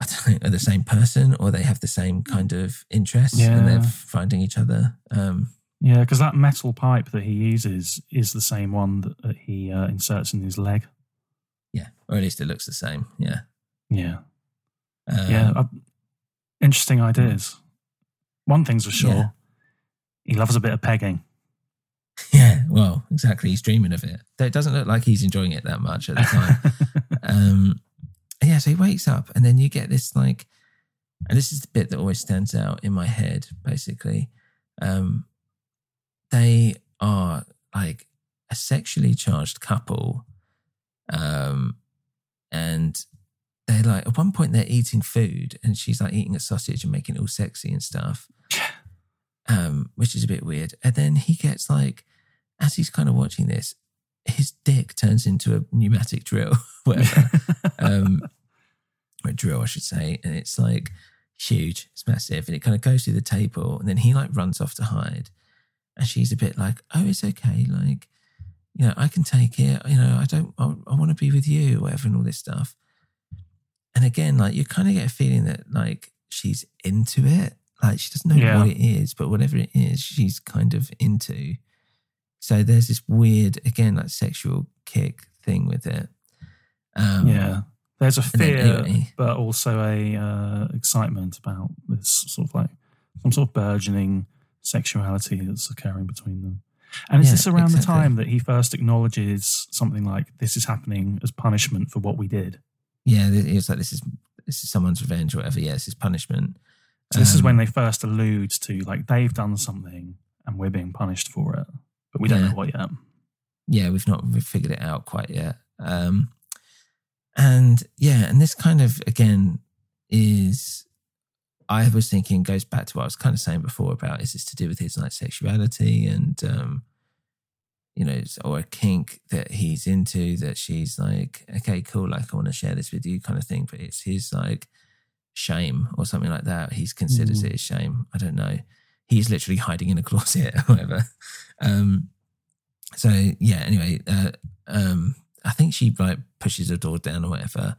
I don't know, are the same person or they have the same kind of interests and they're finding each other um Yeah, because that metal pipe that he uses is the same one that, that he uh, inserts in his leg. yeah or at least it looks the same yeah Yeah, um, yeah. Uh, interesting ideas. One thing's for sure, Yeah. he loves a bit of pegging. yeah well exactly he's dreaming of it Though it doesn't look like he's enjoying it that much at the time um yeah so he wakes up and then you get this like and this is the bit that always stands out in my head basically um they are like a sexually charged couple um and they're like at one point they're eating food and she's like eating a sausage and making it all sexy and stuff um which is a bit weird. And then he gets like as he's kind of watching this his dick turns into a pneumatic drill whatever um, or a drill, I should say, and it's like huge, it's massive, and it kind of goes through the table, and then he like runs off to hide, and she's a bit like, "Oh, it's okay, like, you know, I can take it, you know, I don't, I, I want to be with you, whatever, and all this stuff." And again, like you kind of get a feeling that like she's into it, like she doesn't know Yeah. what it is, but whatever it is, she's kind of into. So there's this weird, again, like sexual kick thing with it. Um, yeah, there's a fear, anyway- but also a uh, excitement about this sort of like some sort of burgeoning sexuality that's occurring between them. And is Yeah, this around the time that he first acknowledges something like this is happening as punishment for what we did? Yeah, it was like this is this is someone's revenge or whatever. Yeah, this is punishment. So this is Um, when they first allude to like they've done something and we're being punished for it, but we don't Yeah. know what yet. yeah, we've not we've figured it out quite yet. Um, and yeah, and this kind of again is I was thinking goes back to what I was kind of saying before about is this to do with his like sexuality and um, you know, or a kink that he's into that she's like, okay, cool, like I want to share this with you, kind of thing. But it's his like shame or something like that. He considers Mm. it as shame. I don't know. He's literally hiding in a closet or whatever. Um, so yeah, anyway, uh, um, I think she like pushes the door down or whatever,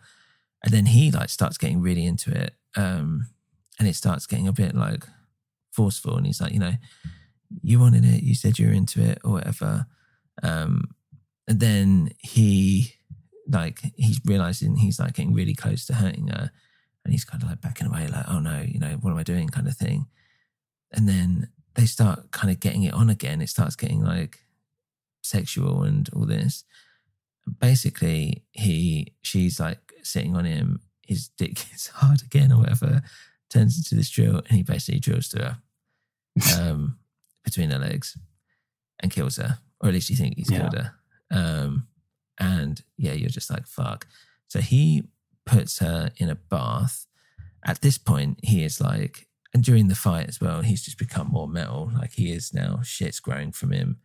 and then he like starts getting really into it, um, and it starts getting a bit like forceful, and he's like, you know, you wanted it, you said you're into it or whatever, um, and then he like he's realizing he's like getting really close to hurting her, and he's kind of like backing away, like, oh no, you know, what am I doing, kind of thing, and then they start kind of getting it on again. It starts getting like sexual and all this. Basically, he she's like sitting on him. His dick gets hard again or whatever. Turns into this drill, and he basically drills to her um, between her legs and kills her, or at least you think he's Yeah. killed her. Um, and yeah, you're just like fuck. So he puts her in a bath. At this point, he is like, and during the fight as well, he's just become more metal. Like he is now, shit's growing from him.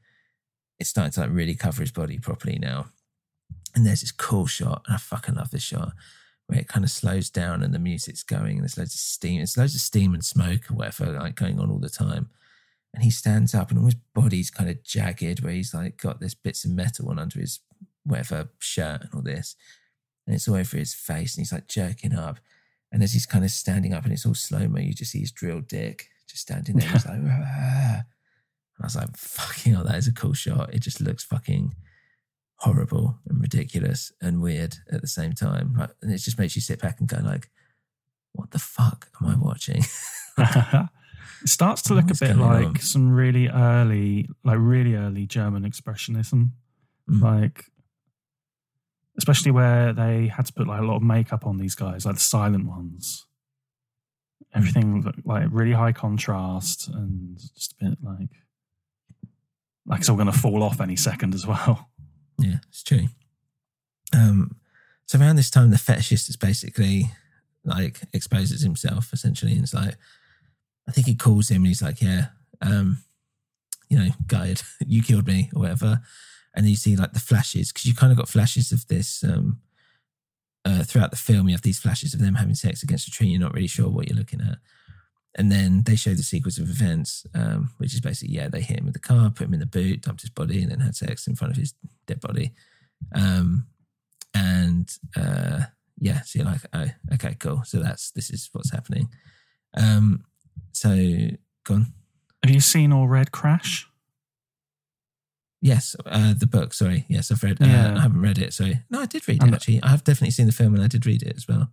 It's starting to like really cover his body properly now. And there's this cool shot, and I fucking love this shot, where it kind of slows down and the music's going, and there's loads of steam. It's loads of steam and smoke or whatever, like going on all the time. And he stands up, and all his body's kind of jagged, where he's like got this bits of metal on under his whatever shirt and all this. And it's all over his face, and he's like jerking up. And as he's kind of standing up and it's all slow mo, you just see his drilled dick just standing there. He's like, "Ah." and I was like, fucking hell, that is a cool shot. It just looks fucking horrible and ridiculous and weird at the same time. Like, and it just makes you sit back and go like, what the fuck am I watching? it starts to look a bit like on? some really early, like really early German expressionism. Mm. Like especially where they had to put like a lot of makeup on these guys, like the silent ones. Everything looked like really high contrast and just a bit like like it's all going to fall off any second as well. Yeah, it's true. Um, so around this time, the fetishist is basically like exposes himself essentially, and it's like, I think he calls him and he's like, "Yeah, um, you know, guide, you killed me or whatever," and you see like the flashes because you kind of got flashes of this um, uh, throughout the film. You have these flashes of them having sex against a tree. You're not really sure what you're looking at. And then they show the sequence of events, um, which is basically, yeah, they hit him with the car, put him in the boot, dumped his body, and then had sex in front of his dead body. Um, and uh, yeah, so you're like, oh, okay, cool. So that's this is what's happening. Um, so go on. Have you seen or read Crash? Yes, uh, the book. Sorry, yes, I've read. Yeah. Uh, I haven't read it. Sorry, no, I did read it actually. I have definitely seen the film and I did read it as well.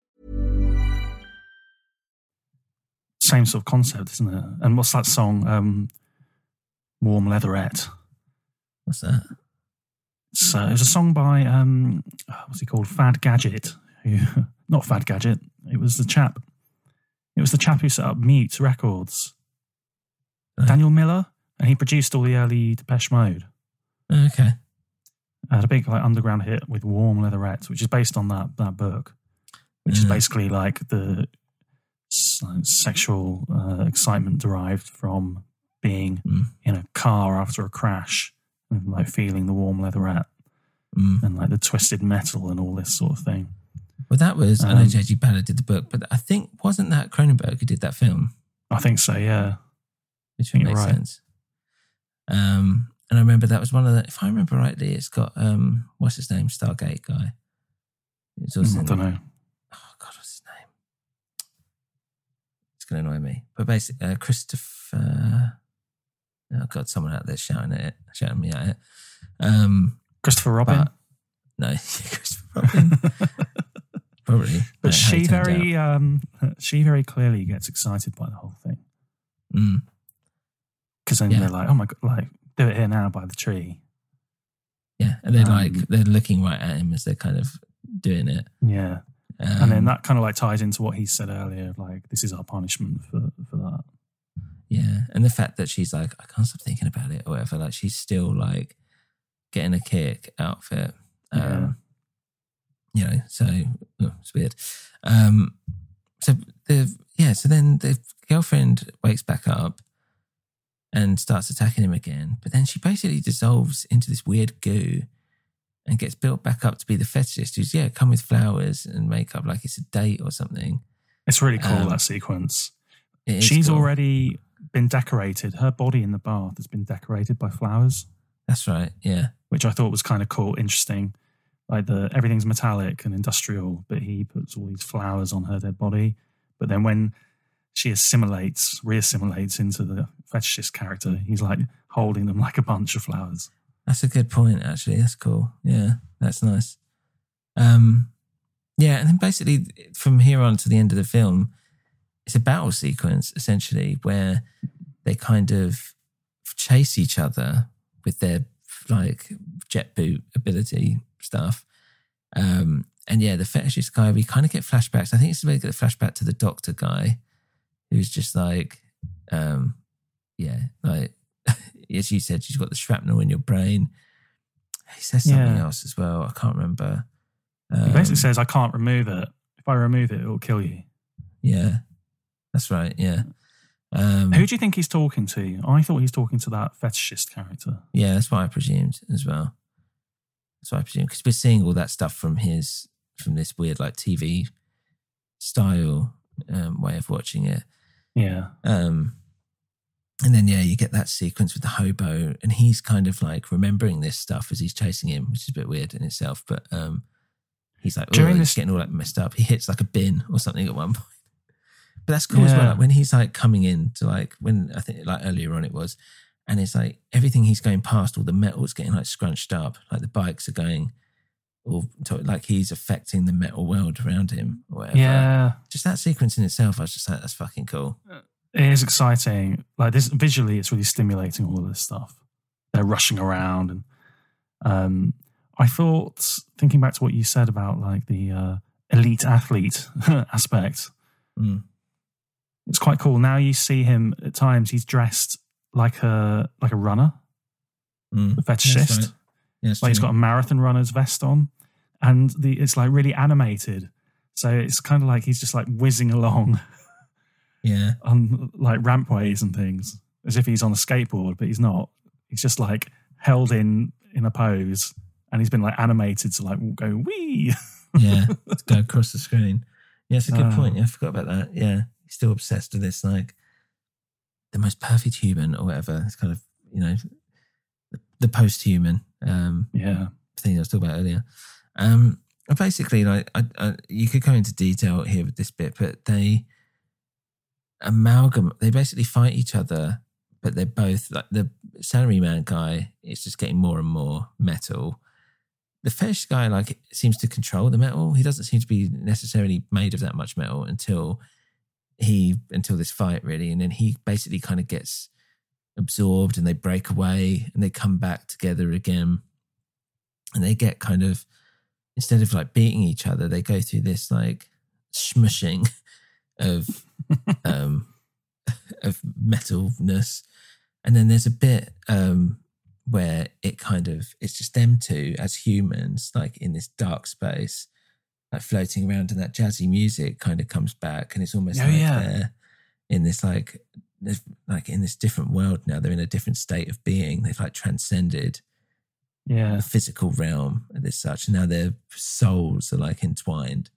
Same sort of concept, isn't it? And what's that song? Um, Warm Leatherette. What's that? Uh, it was a song by um, what's he called? Fad Gadget. Who, not Fad Gadget. It was the chap. It was the chap who set up Mute Records. Daniel Miller, and he produced all the early Depeche Mode. Okay. Had a big like underground hit with Warm Leatherette, which is based on that that book, which is basically like the sexual uh, excitement derived from being Mm. in a car after a crash and like feeling the warm leatherette Mm. and like the twisted metal and all this sort of thing. Well, that was, I know Um, J.G. Ballard did the book, but I think, wasn't that Cronenberg who did that film? I think so, yeah. Which makes right. sense. Um, and I remember that was one of the, if I remember rightly, it's got, um, what's his name? Stargate guy. It's also I don't know. Oh, God, what's his name? It's going to annoy me. But basically, uh, Christopher, oh, God, someone out there shouting at it, shouting me at it. Um, Christopher Robin. no, Christopher Robin. Probably. But she very um she very clearly gets excited by the whole thing. Mm. Because then Yeah. they're like, oh my god, like do it here now by the tree. Yeah, and they're Um, like they're looking right at him as they're kind of doing it. Yeah. Um, and then that kind of like ties into what he said earlier, like this is our punishment for for that. yeah, and the fact that she's like, I can't stop thinking about it, or whatever. Like she's still like getting a kick out of it. Um, Yeah. You know, so oh, it's weird. Um, so the yeah, so then the girlfriend wakes back up and starts attacking him again, but then she basically dissolves into this weird goo and gets built back up to be the fetishist who's yeah come with flowers and makeup like it's a date or something. It's really cool Um, that sequence. She's cool. already been decorated. Her body in the bath has been decorated by flowers, That's right. Yeah. which I thought was kind of cool, interesting. Like the everything's metallic and industrial, but he puts all these flowers on her dead body. But then when she assimilates, reassimilates into the fetishist character, he's like holding them like a bunch of flowers. That's a good point, actually. That's cool. Yeah, that's nice. Um, yeah, and then basically from here on to the end of the film, it's a battle sequence essentially where they kind of chase each other with their like jet boot ability stuff. Um, and yeah, the fetishist guy, we kind of get flashbacks. I think it's a bit of a flashback to the doctor guy who's just like, um, yeah, like as you said, she's got the shrapnel in your brain. He says something Yeah. else as well. I can't remember. He Um, basically says, I can't remove it. If I remove it, it will kill you. Yeah, that's right. Yeah. Um, Who do you think he's talking to? I thought he's talking to that fetishist character. Yeah, that's what I presumed as well. That's what I presumed because we're seeing all that stuff from his from this weird like TV style um, way of watching it. Yeah. Um, and then yeah, you get that sequence with the hobo, and he's kind of like remembering this stuff as he's chasing him, which is a bit weird in itself. But um, he's like, oh, During he's this- getting all that messed up. He hits like a bin or something at one point. But that's cool as well. Like when he's like coming in to like when I think like earlier on it was, and it's like everything he's going past, all the metal's getting like scrunched up, like the bikes are going, or to, like he's affecting the metal world around him, or whatever. Yeah. just that sequence in itself, I was just like, that's fucking cool. It is exciting. Like this visually, it's really stimulating all of this stuff. They're rushing around, and um, I thought, thinking back to what you said about like the uh, elite athlete aspect, Mm. it's quite cool. Now you see him at times; he's dressed like a like a runner, Mm. That's fetishist. right. Yeah, it's like he's got a marathon runner's vest on, and the it's like really animated. So it's kind of like he's just like whizzing along Yeah. on like rampways and things, as if he's on a skateboard, but he's not. He's just like held in in a pose, and he's been like animated to like go wee. yeah, go across the screen. Yeah, it's a good Oh. point. Yeah, I forgot about that. Yeah, he's still obsessed with this, like the most perfect human or whatever. It's kind of you know the, the post-human um, Yeah. thing I was talking about earlier. Um, basically, like I, I, you could go into detail here with this bit, but they amalgam. They basically fight each other, but they're both like the salaryman guy is just getting more and more metal the fetish guy like seems to control the metal. He doesn't seem to be necessarily made of that much metal until he until this fight really, and then he basically kind of gets absorbed, and they break away, and they come back together again, and they get kind of instead of like beating each other, they go through this like smushing of um of metalness, and then there's a bit um where it kind of it's just them two as humans like in this dark space like floating around and that jazzy music kind of comes back and it's almost Oh, like yeah. they're in this like like in this different world now. They're in a different state of being. They've like transcended Yeah. the physical realm and this such. Now their souls are like entwined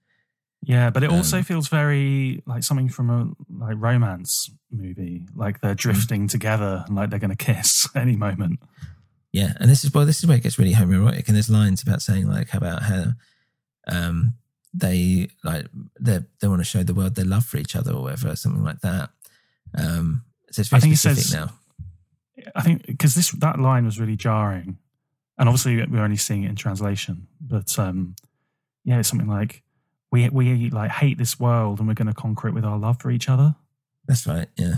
Yeah, but it also Um, feels very like something from a like romance movie. Like they're drifting together and like they're going to kiss any moment. Yeah, and this is well, this is where it gets really homoerotic. And there's lines about saying like how about how um they like they they want to show the world their love for each other or whatever, something like that. Um, so it's very I think it specific says- now. I think because this that line was really jarring, and obviously we're only seeing it in translation. But um, yeah, it's something like we we like hate this world and we're going to conquer it with our love for each other. That's right. Yeah,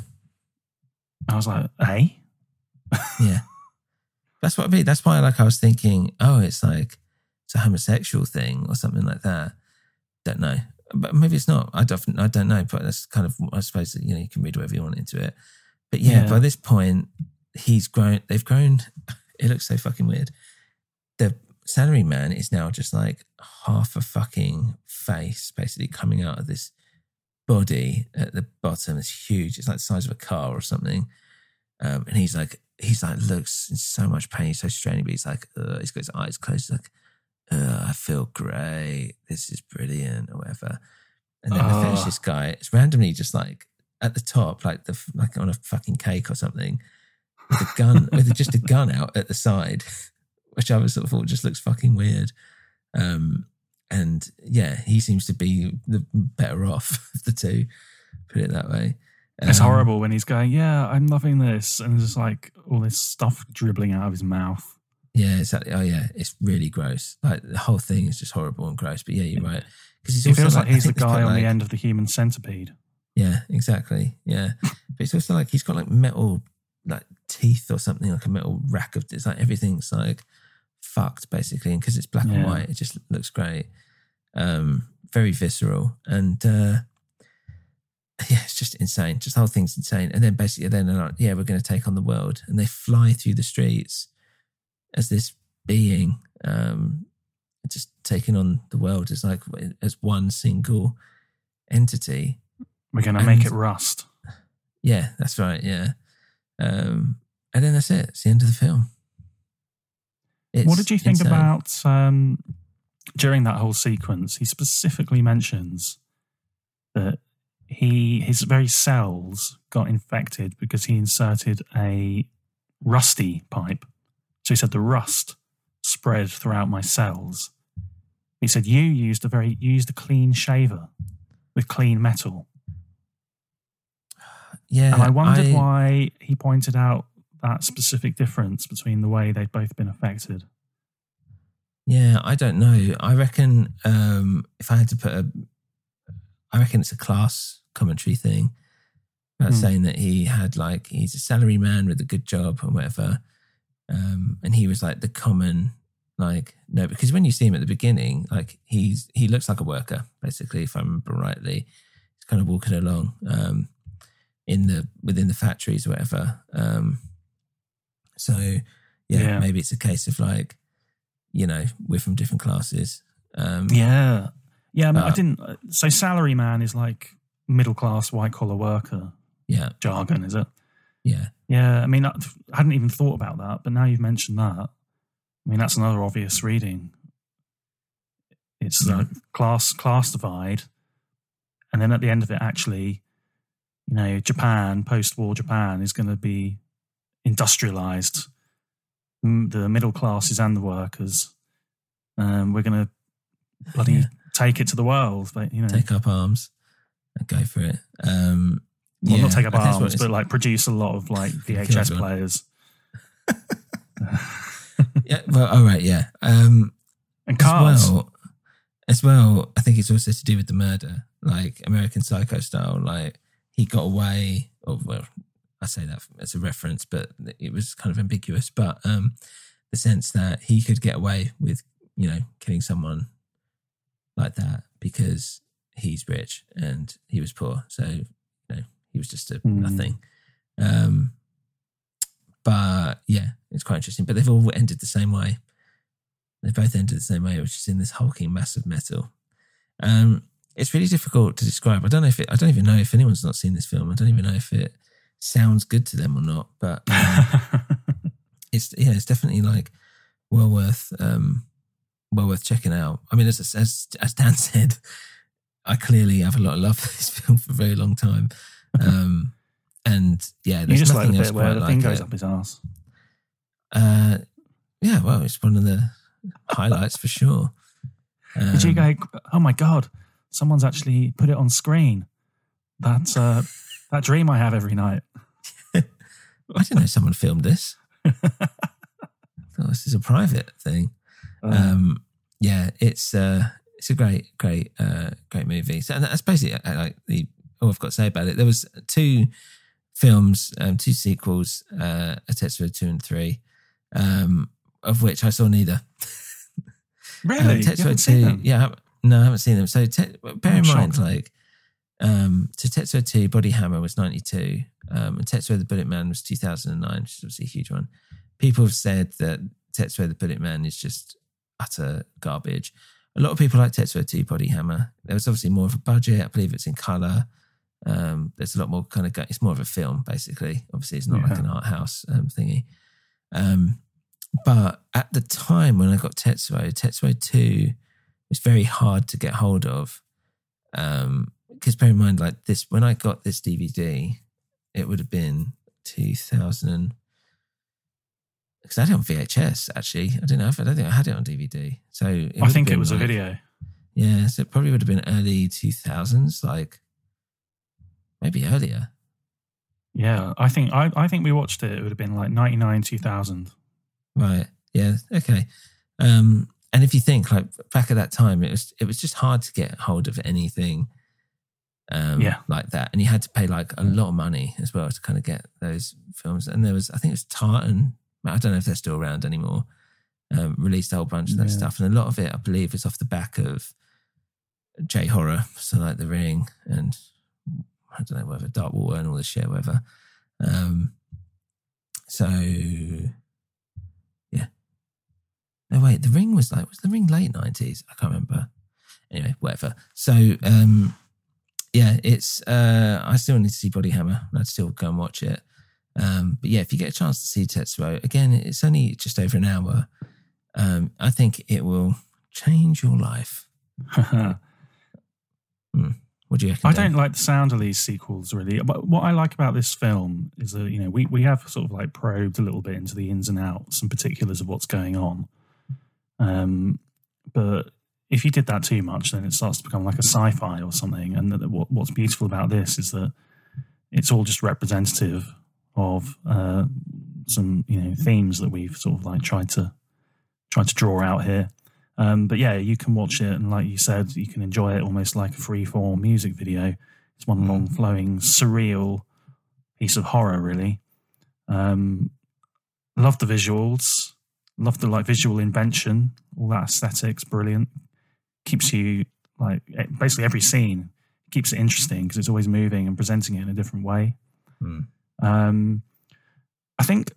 I was like, hey, eh? yeah. That's what I mean. That's why, like, I was thinking, oh, it's like it's a homosexual thing or something like that. Don't know, but maybe it's not. I don't. I don't know. But that's kind of. I suppose you know you can read whatever you want into it. But yeah, Yeah. by this point, he's grown. They've grown. It looks so fucking weird. The salary man is now just like half a fucking face, basically coming out of this body at the bottom. It's huge. It's like the size of a car or something. Um, and he's like, he's like, looks in so much pain. He's so straining, but he's like, Ugh. he's got his eyes closed. He's like, I feel great. This is brilliant, or whatever. And then the Oh. fetishist guy, it's randomly just like at the top, like the like on a fucking cake or something, with a gun, with just a gun out at the side, which I was sort of thought just looks fucking weird. Um, and yeah, he seems to be the better off of the two. Put it that way. It's Um, horrible when he's going, yeah, I'm loving this, and there's just like all this stuff dribbling out of his mouth. Yeah, exactly. Oh, yeah, it's really gross. Like the whole thing is just horrible and gross. But yeah, you're right. Because He feels like, he's the guy on like- the end of the human centipede. Yeah, exactly. Yeah, but it's also like he's got like metal like teeth or something, like a metal rack of. It's like everything's like fucked basically, and because it's black and white, it just looks great. Um, very visceral, and uh, yeah, it's just insane. Just the whole thing's insane. And then basically, then they're like, yeah, we're going to take on the world, and they fly through the streets as this being, um, just taking on the world as like as one single entity. We're going to make it rust. Yeah, that's right. Yeah. Um, and then that's it. It's the end of the film. What did you think insane. about um, during that whole sequence? He specifically mentions that he his very cells got infected because he inserted a rusty pipe. So he said the rust spread throughout my cells. He said you used a very you used a clean shaver with clean metal. Yeah. and I wondered I- why he pointed out that specific difference between the way they'd both been affected. Yeah, I don't know. I reckon um, if I had to put a, I reckon it's a class commentary thing about Hmm. saying that he had like he's a salary man with a good job and whatever, um, and he was like the common like no because when you see him at the beginning like he's he looks like a worker basically if I remember rightly he's kind of walking along um, in the within the factories or whatever. Um, so yeah, Yeah. maybe it's a case of like you know we're from different classes. Um, Yeah. Yeah, I, mean, I didn't. uh, So, salary man is like middle class white collar worker Yeah. jargon, is it? Yeah. Yeah. I mean, I hadn't even thought about that, but now you've mentioned that. I mean, that's another obvious reading. It's the class class divide, and then at the end of it, actually, you know, Japan post war Japan is going to be industrialized. The middle classes and the workers. Um, we're going to bloody Yeah. take it to the world. But, you know, take up arms and go for it. Um, well, yeah, not take up I think that's what arms, but like produce a lot of like VHS players. yeah. Well, all right. Yeah. Um, and as cars. well, as well, I think it's also to do with the murder, like American Psycho style. Like he got away, or well, I say that as a reference, but it was kind of ambiguous. But um, the sense that he could get away with, you know, killing someone like that because he's rich and he was poor, so you know he was just a Hmm. nothing. Um, but yeah, it's quite interesting. But they've all ended the same way. They both ended the same way, which is in this hulking mass of metal. Um, it's really difficult to describe. I don't know if it, I don't even know if anyone's not seen this film. I don't even know if it sounds good to them or not. But um, it's yeah, it's definitely like well worth um, well worth checking out. I mean, as as as Dan said, I clearly have a lot of love for this film for a very long time. Um, and yeah, You there's just like the nothing else bit where the like thing goes it. up his ass. Uh, yeah, well, it's one of the highlights for sure. Did you Um, go? Oh my god! Someone's actually put it on screen. That's uh, that dream I have every night. I didn't know someone filmed this. I thought this is a private thing. Oh. Um, yeah, it's uh, it's a great, great, uh, great movie. So that's basically uh, like the all I've got to say about it. There was two films, um, two sequels, uh, a Tetsuo two and three, um, of which I saw neither. Really? Um, Tetsuo haven't seen two, them? yeah, no, I haven't seen them. So te- bear I'm in mind, shocked. like, um, so Tetsuo two, Body Hammer was ninety two, um, and Tetsuo the Bullet Man was two thousand and nine, which is obviously a huge one. People have said that Tetsuo the Bullet Man is just utter garbage. A lot of people like Tetsuo two, Body Hammer. There was obviously more of a budget. I believe it's in color. Um, there's a lot more kind of. Go- it's more of a film, basically. Obviously, it's not like an art house um, thingy. Um, but at the time when I got Tetsuo, Tetsuo 2 was very hard to get hold of. Um, because bear in mind, like this, when I got this DVD, it would have been 2000. Because I had it on VHS, actually. I don't know if I don't think I had it on DVD. So I think it was a video. Yeah, so it probably would have been early 2000s, like maybe earlier. Yeah, I think I, I think we watched it. It would have been like ninety nine, two thousand. Right. Yeah. Okay. Um, and if you think like back at that time, it was it was just hard to get hold of anything. Um, Yeah. like that, and you had to pay like a lot of money as well to kind of get those films. And there was, I think it was Tartan. I don't know if they're still around anymore. Um, released a whole bunch of that Yeah. stuff, and a lot of it, I believe, is off the back of J horror, so like The Ring and I don't know whether Dark Water and all this shit, whatever. Um, so yeah. No wait, The Ring was like was The Ring late nineties? I can't remember. Anyway, whatever. So um, yeah, it's uh, I still need to see Body Hammer. I'd still go and watch it. Um, but yeah, if you get a chance to see Tetsuo, again, it's only just over an hour. Um, I think it will change your life. Hmm. What do you reckon? I don't like the sound of these sequels really. But what I like about this film is that you know we we have sort of like probed a little bit into the ins and outs and particulars of what's going on. Um, but if you did that too much, then it starts to become like a sci-fi or something. And that, what, what's beautiful about this is that it's all just representative of uh, some you know themes that we've sort of like tried to tried to draw out here. Um, but yeah, you can watch it, and like you said, you can enjoy it almost like a free form music video. It's one long, flowing, surreal piece of horror, really. Um, love the visuals, love the like visual invention, all that aesthetics, brilliant. Keeps you like basically every scene keeps it interesting because it's always moving and presenting it in a different way. Hmm. Um, I think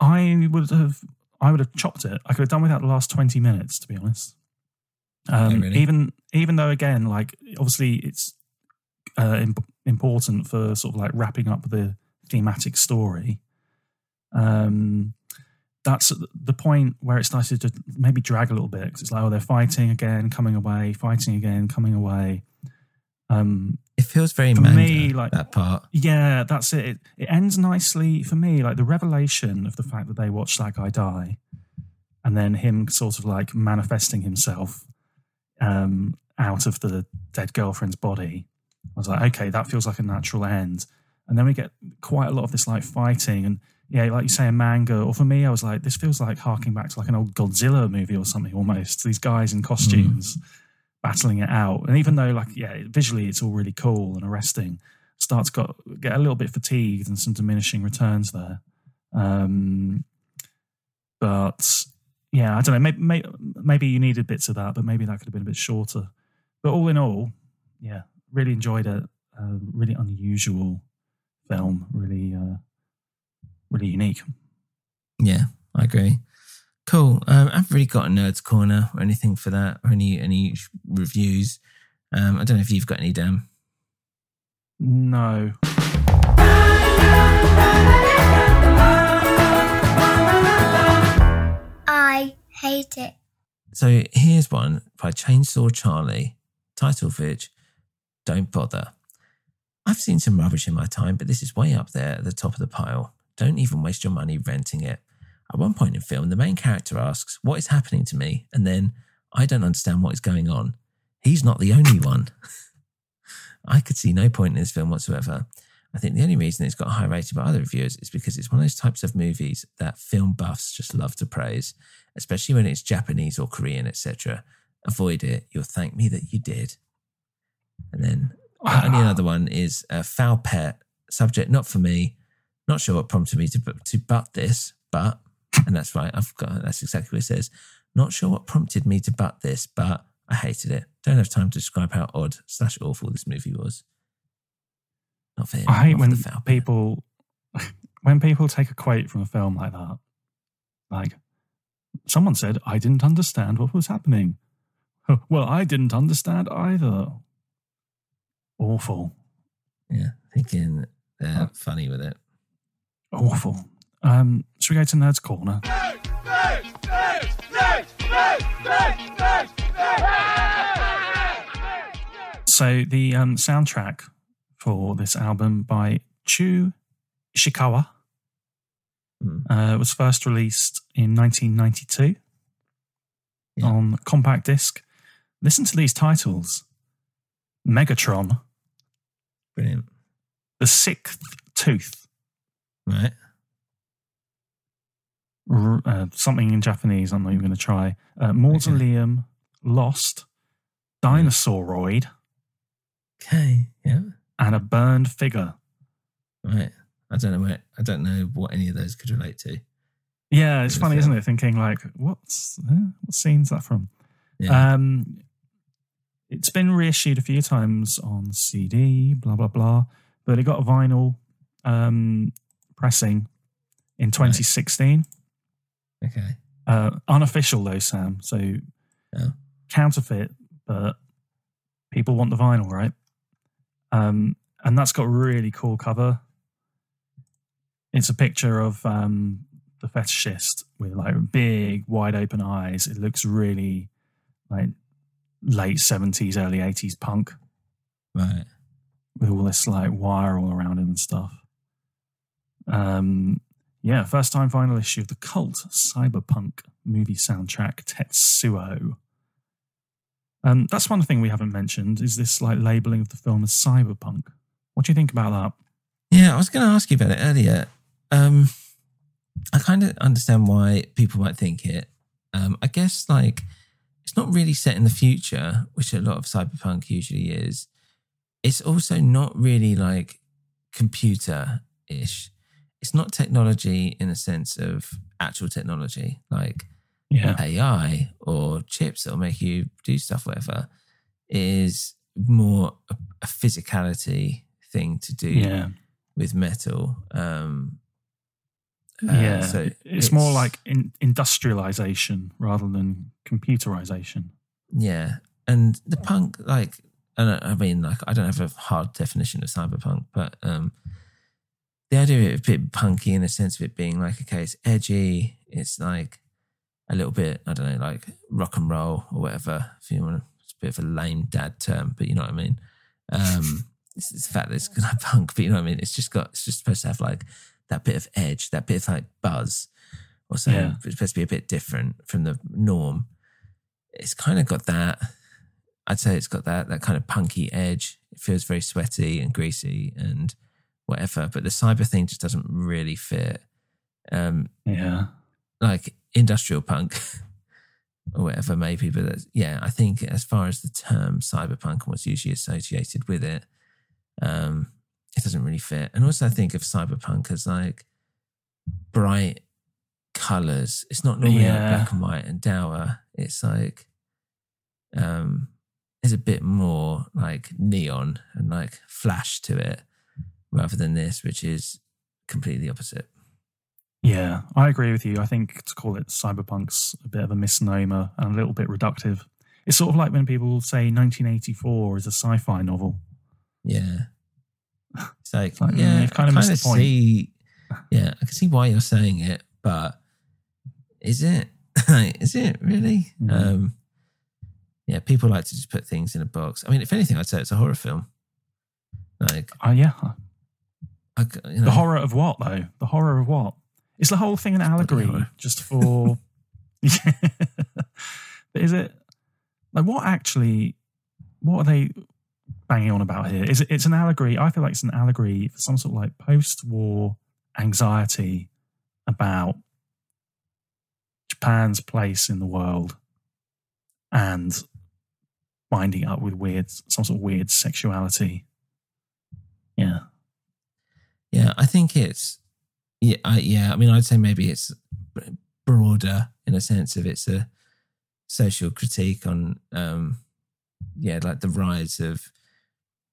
I would have I would have chopped it. I could have done without the last twenty minutes, to be honest. Um, Oh, really? Even even though again, like obviously it's uh, imp- important for sort of like wrapping up the thematic story. Um, that's the point where it started to maybe drag a little bit because it's like, oh, they're fighting again, coming away, fighting again, coming away. Um, It feels very for manga, me, like that part. yeah, that's it. it. It ends nicely for me. Like the revelation of the fact that they watched that guy die, and then him sort of like manifesting himself um, out of the dead girlfriend's body. I was like, okay, that feels like a natural end. And then we get quite a lot of this like fighting and yeah, like you say, a manga. Or for me, I was like, this feels like harking back to like an old Godzilla movie or something almost. These guys in costumes battling it out. And even though, like, yeah, visually it's all really cool and arresting, starts got get a little bit fatigued and some diminishing returns there. Um, but yeah, I don't know. Maybe, maybe maybe you needed bits of that, but maybe that could have been a bit shorter. But all in all, yeah, really enjoyed it. Uh, really unusual film. Really, uh, really unique. Yeah, I agree. Cool. Um, I haven't really got a nerds corner or anything for that, or any any reviews. Um, I don't know if you've got any, Dan. No. I hate it. So here's one by Chainsaw Charlie, title of which Don't Bother. I've seen some rubbish in my time, but this is way up there at the top of the pile. Don't even waste your money renting it. At one point in film, the main character asks, What is happening to me? And then, I don't understand what is going on. He's not the only one. I could see no point in this film whatsoever. I think the only reason it's got a high rating by other reviewers is because it's one of those types of movies that film buffs just love to praise, especially when it's Japanese or Korean, etc. Avoid it. You'll thank me that you did. And then uh, only another one is a foul pet subject, not for me. Not sure what prompted me to to butt this, but and that's right. I've got that's exactly what it says. Not sure what prompted me to butt this, but I hated it. Don't have time to describe how odd slash awful this movie was. Not for him. I hate when the foul pet. people when people take a quote from a film like that. Like someone said, I didn't understand what was happening. Well, I didn't understand either. Awful. Yeah, thinking they're uh, funny with it. Awful. Um, should we go to Nerd's Corner? So the um, soundtrack for this album by Chu Ishikawa uh, was first released in 1992 on compact disc. Listen to these titles: Megatron, Brilliant. The Sixth Tooth, Right. r- uh, something in Japanese. I'm not even going to try. Uh, Mausoleum, Lost, Dinosauroid, Okay. Yeah. and a burned figure. Right. I don't know where. I don't know what any of those could relate to. Yeah, it's Good funny, film. isn't it? Thinking like, what's uh, what scene's that from? Yeah. Um, it's been reissued a few times on CD, blah blah blah, but it got a vinyl um, pressing in 2016. Okay. Uh, unofficial though, Sam. So Yeah. counterfeit, but people want the vinyl, right? Um, and that's got a really cool cover. It's a picture of um, the fetishist with like big, wide open eyes. It looks really like late seventies, early eighties punk Right. with all this like wire all around him and stuff. Um, yeah, first time final issue of the cult cyberpunk movie soundtrack Tetsuo. Um, that's one thing we haven't mentioned is this like labeling of the film as cyberpunk. What do you think about that? Yeah, I was going to ask you about it earlier. Um, I kind of understand why people might think it. Um, I guess like it's not really set in the future, which a lot of cyberpunk usually is. It's also not really like computer ish. It's not technology in a sense of actual technology, like Yeah. AI or chips that'll make you do stuff, whatever. It is more a, a physicality thing to do Yeah. with metal. Um, uh, yeah, so it's, more like in, industrialization rather than computerization. Yeah, and the punk, like, I, I mean, like, I don't have a hard definition of cyberpunk, but um, the idea of it being a bit punky in the sense of it being like, okay, it's edgy, it's like a little bit, I don't know, like rock and roll or whatever. If you want, to, it's a bit of a lame dad term, but you know what I mean. Um, it's, it's the fact that it's kind of punk, but you know what I mean. It's just got, it's just supposed to have like that bit of edge, that bit of like buzz, or something. Yeah. It's supposed to be a bit different from the norm. It's kind of got that. I'd say it's got that that kind of punky edge. It feels very sweaty and greasy and whatever. But the cyber thing just doesn't really fit. Um, Yeah. like industrial punk or whatever maybe but that's, yeah i think as far as the term cyberpunk and what's usually associated with it um it doesn't really fit and also i think of cyberpunk as like bright colors it's not normally like black and white and dour it's like um there's a bit more like neon and like flash to it rather than this which is completely opposite Yeah, I agree with you. I think to call it cyberpunk's a bit of a misnomer and a little bit reductive. It's sort of like when people say 1984 is a sci-fi novel. Yeah. It's like, like, yeah, you've kind of I missed the point. See, yeah, I can see why you're saying it, but is it? is it really? Mm. Um, yeah, people like to just put things in a box. I mean, if anything, I'd say it's a horror film. Like, Oh yeah, I, you know, the horror of what though? The horror of what? Is the whole thing an allegory just for? but is it like what actually? What are they banging on about here? Is it? It's an allegory. I feel like it's an allegory for some sort of like post-war anxiety about Japan's place in the world and binding up with weird, some sort of weird sexuality. Yeah. Yeah, I think it's yeah, I, yeah. I mean, I'd say maybe it's broader in a sense of it's a social critique on, um, yeah, like the rise of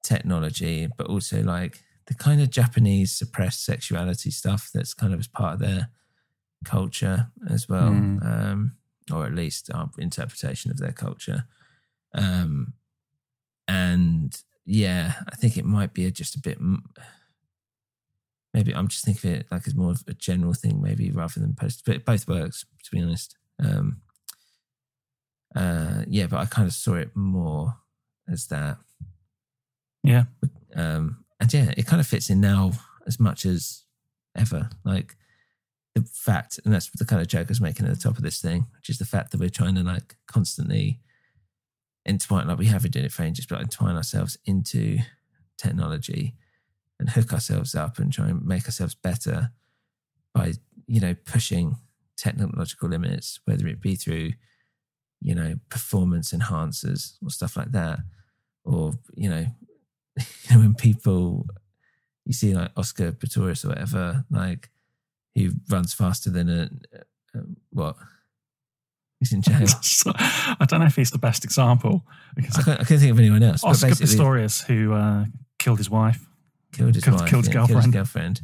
technology, but also like the kind of Japanese suppressed sexuality stuff that's kind of as part of their culture as well, Mm. um, or at least our interpretation of their culture. Um, and yeah, I think it might be just a bit. Maybe I'm just thinking of it like as more of a general thing, maybe rather than post. But it both works, to be honest. Um, uh, yeah, but I kind of saw it more as that. Yeah. Um, and yeah, it kind of fits in now as much as ever. Like the fact, and that's the kind of joke I was making at the top of this thing, which is the fact that we're trying to like constantly entwine, like we have been doing it for ages, but entwine ourselves into technology and hook ourselves up and try and make ourselves better by, you know, pushing technological limits, whether it be through, you know, performance enhancers or stuff like that, or you know, you know when people you see like Oscar Pistorius or whatever, like who runs faster than a, a what? He's in jail. I don't know if he's the best example. Because I can't, I can't think of anyone else. Oscar Pistorius, who uh, killed his wife, killed his killed, wife, killed his yeah, girlfriend. girlfriend.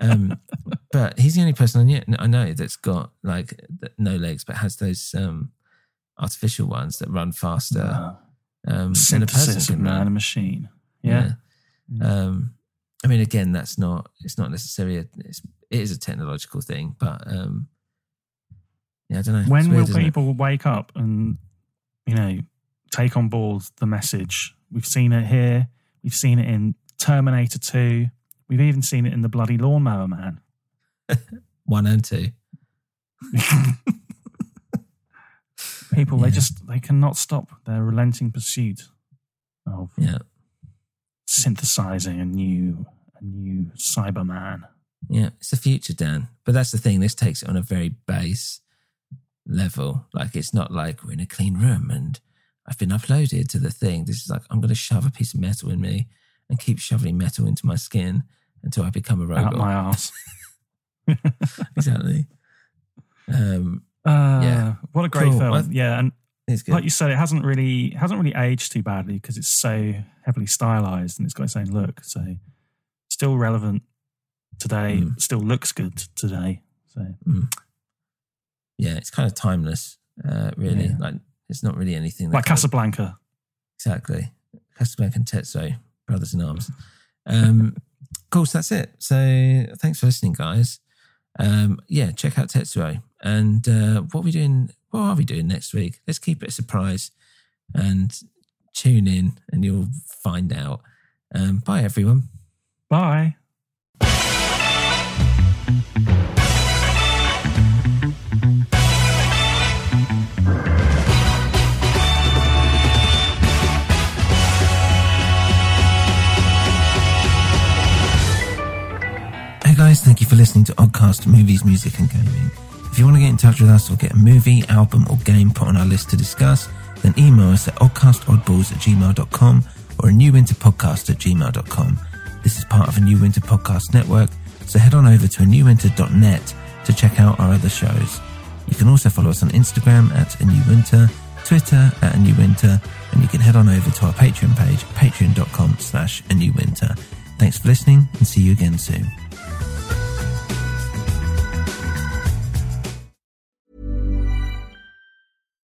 Um, but he's the only person I knew- I know that's got like no legs, but has those um, artificial ones that run faster Wow. um, than a person can run. and machine. Yeah. Um, I mean, again, that's not. It's not necessarily. A, it's, it is a technological thing, but um, yeah, I don't know. When weird, will isn't it? people wake up and, you know, take on board the message? We've seen it here. We've seen it in Terminator 2. We've even seen it in the bloody Lawnmower Man. one and two? People, they just, they cannot stop their relenting pursuit of Yeah. synthesizing a new, a new Cyberman. Yeah, it's the future, Dan. But that's the thing. This takes it on a very base level. Like it's not like we're in a clean room and I've been uploaded to the thing. This is like I'm going to shove a piece of metal in me and keep shoveling metal into my skin until I become a robot. Out my ass. exactly. Um, Uh, Yeah. what a great Cool. film! Well, yeah, and it's good. like you said, it hasn't really hasn't really aged too badly because it's so heavily stylized and it's got its own look. So still relevant today. Mm. Still looks good today. So yeah, it's kind of timeless, uh, really. Yeah. Like it's not really anything like of- Casablanca. Exactly. Casablanca and Tetsuo, brothers in arms. Um, of course, that's it. So thanks for listening, guys. Um, yeah, check out Tetsuo. And uh, what are we doing? What are we doing next week? Let's keep it a surprise and tune in and you'll find out. Um, bye, everyone. Bye. Guys, thank you for listening to Oddcast Movies, Music and Gaming. If you want to get in touch with us or get a movie, album, or game put on our list to discuss, then email us at oddcastoddballs at gmail.com or a new winter podcast at gmail.com. This is part of a New Winter Podcast Network, so head on over to a newwinter.net to check out our other shows. You can also follow us on Instagram at a new winter, Twitter at a new winter, and you can head on over to our Patreon page, patreon.com slash a new winter. Thanks for listening and see you again soon.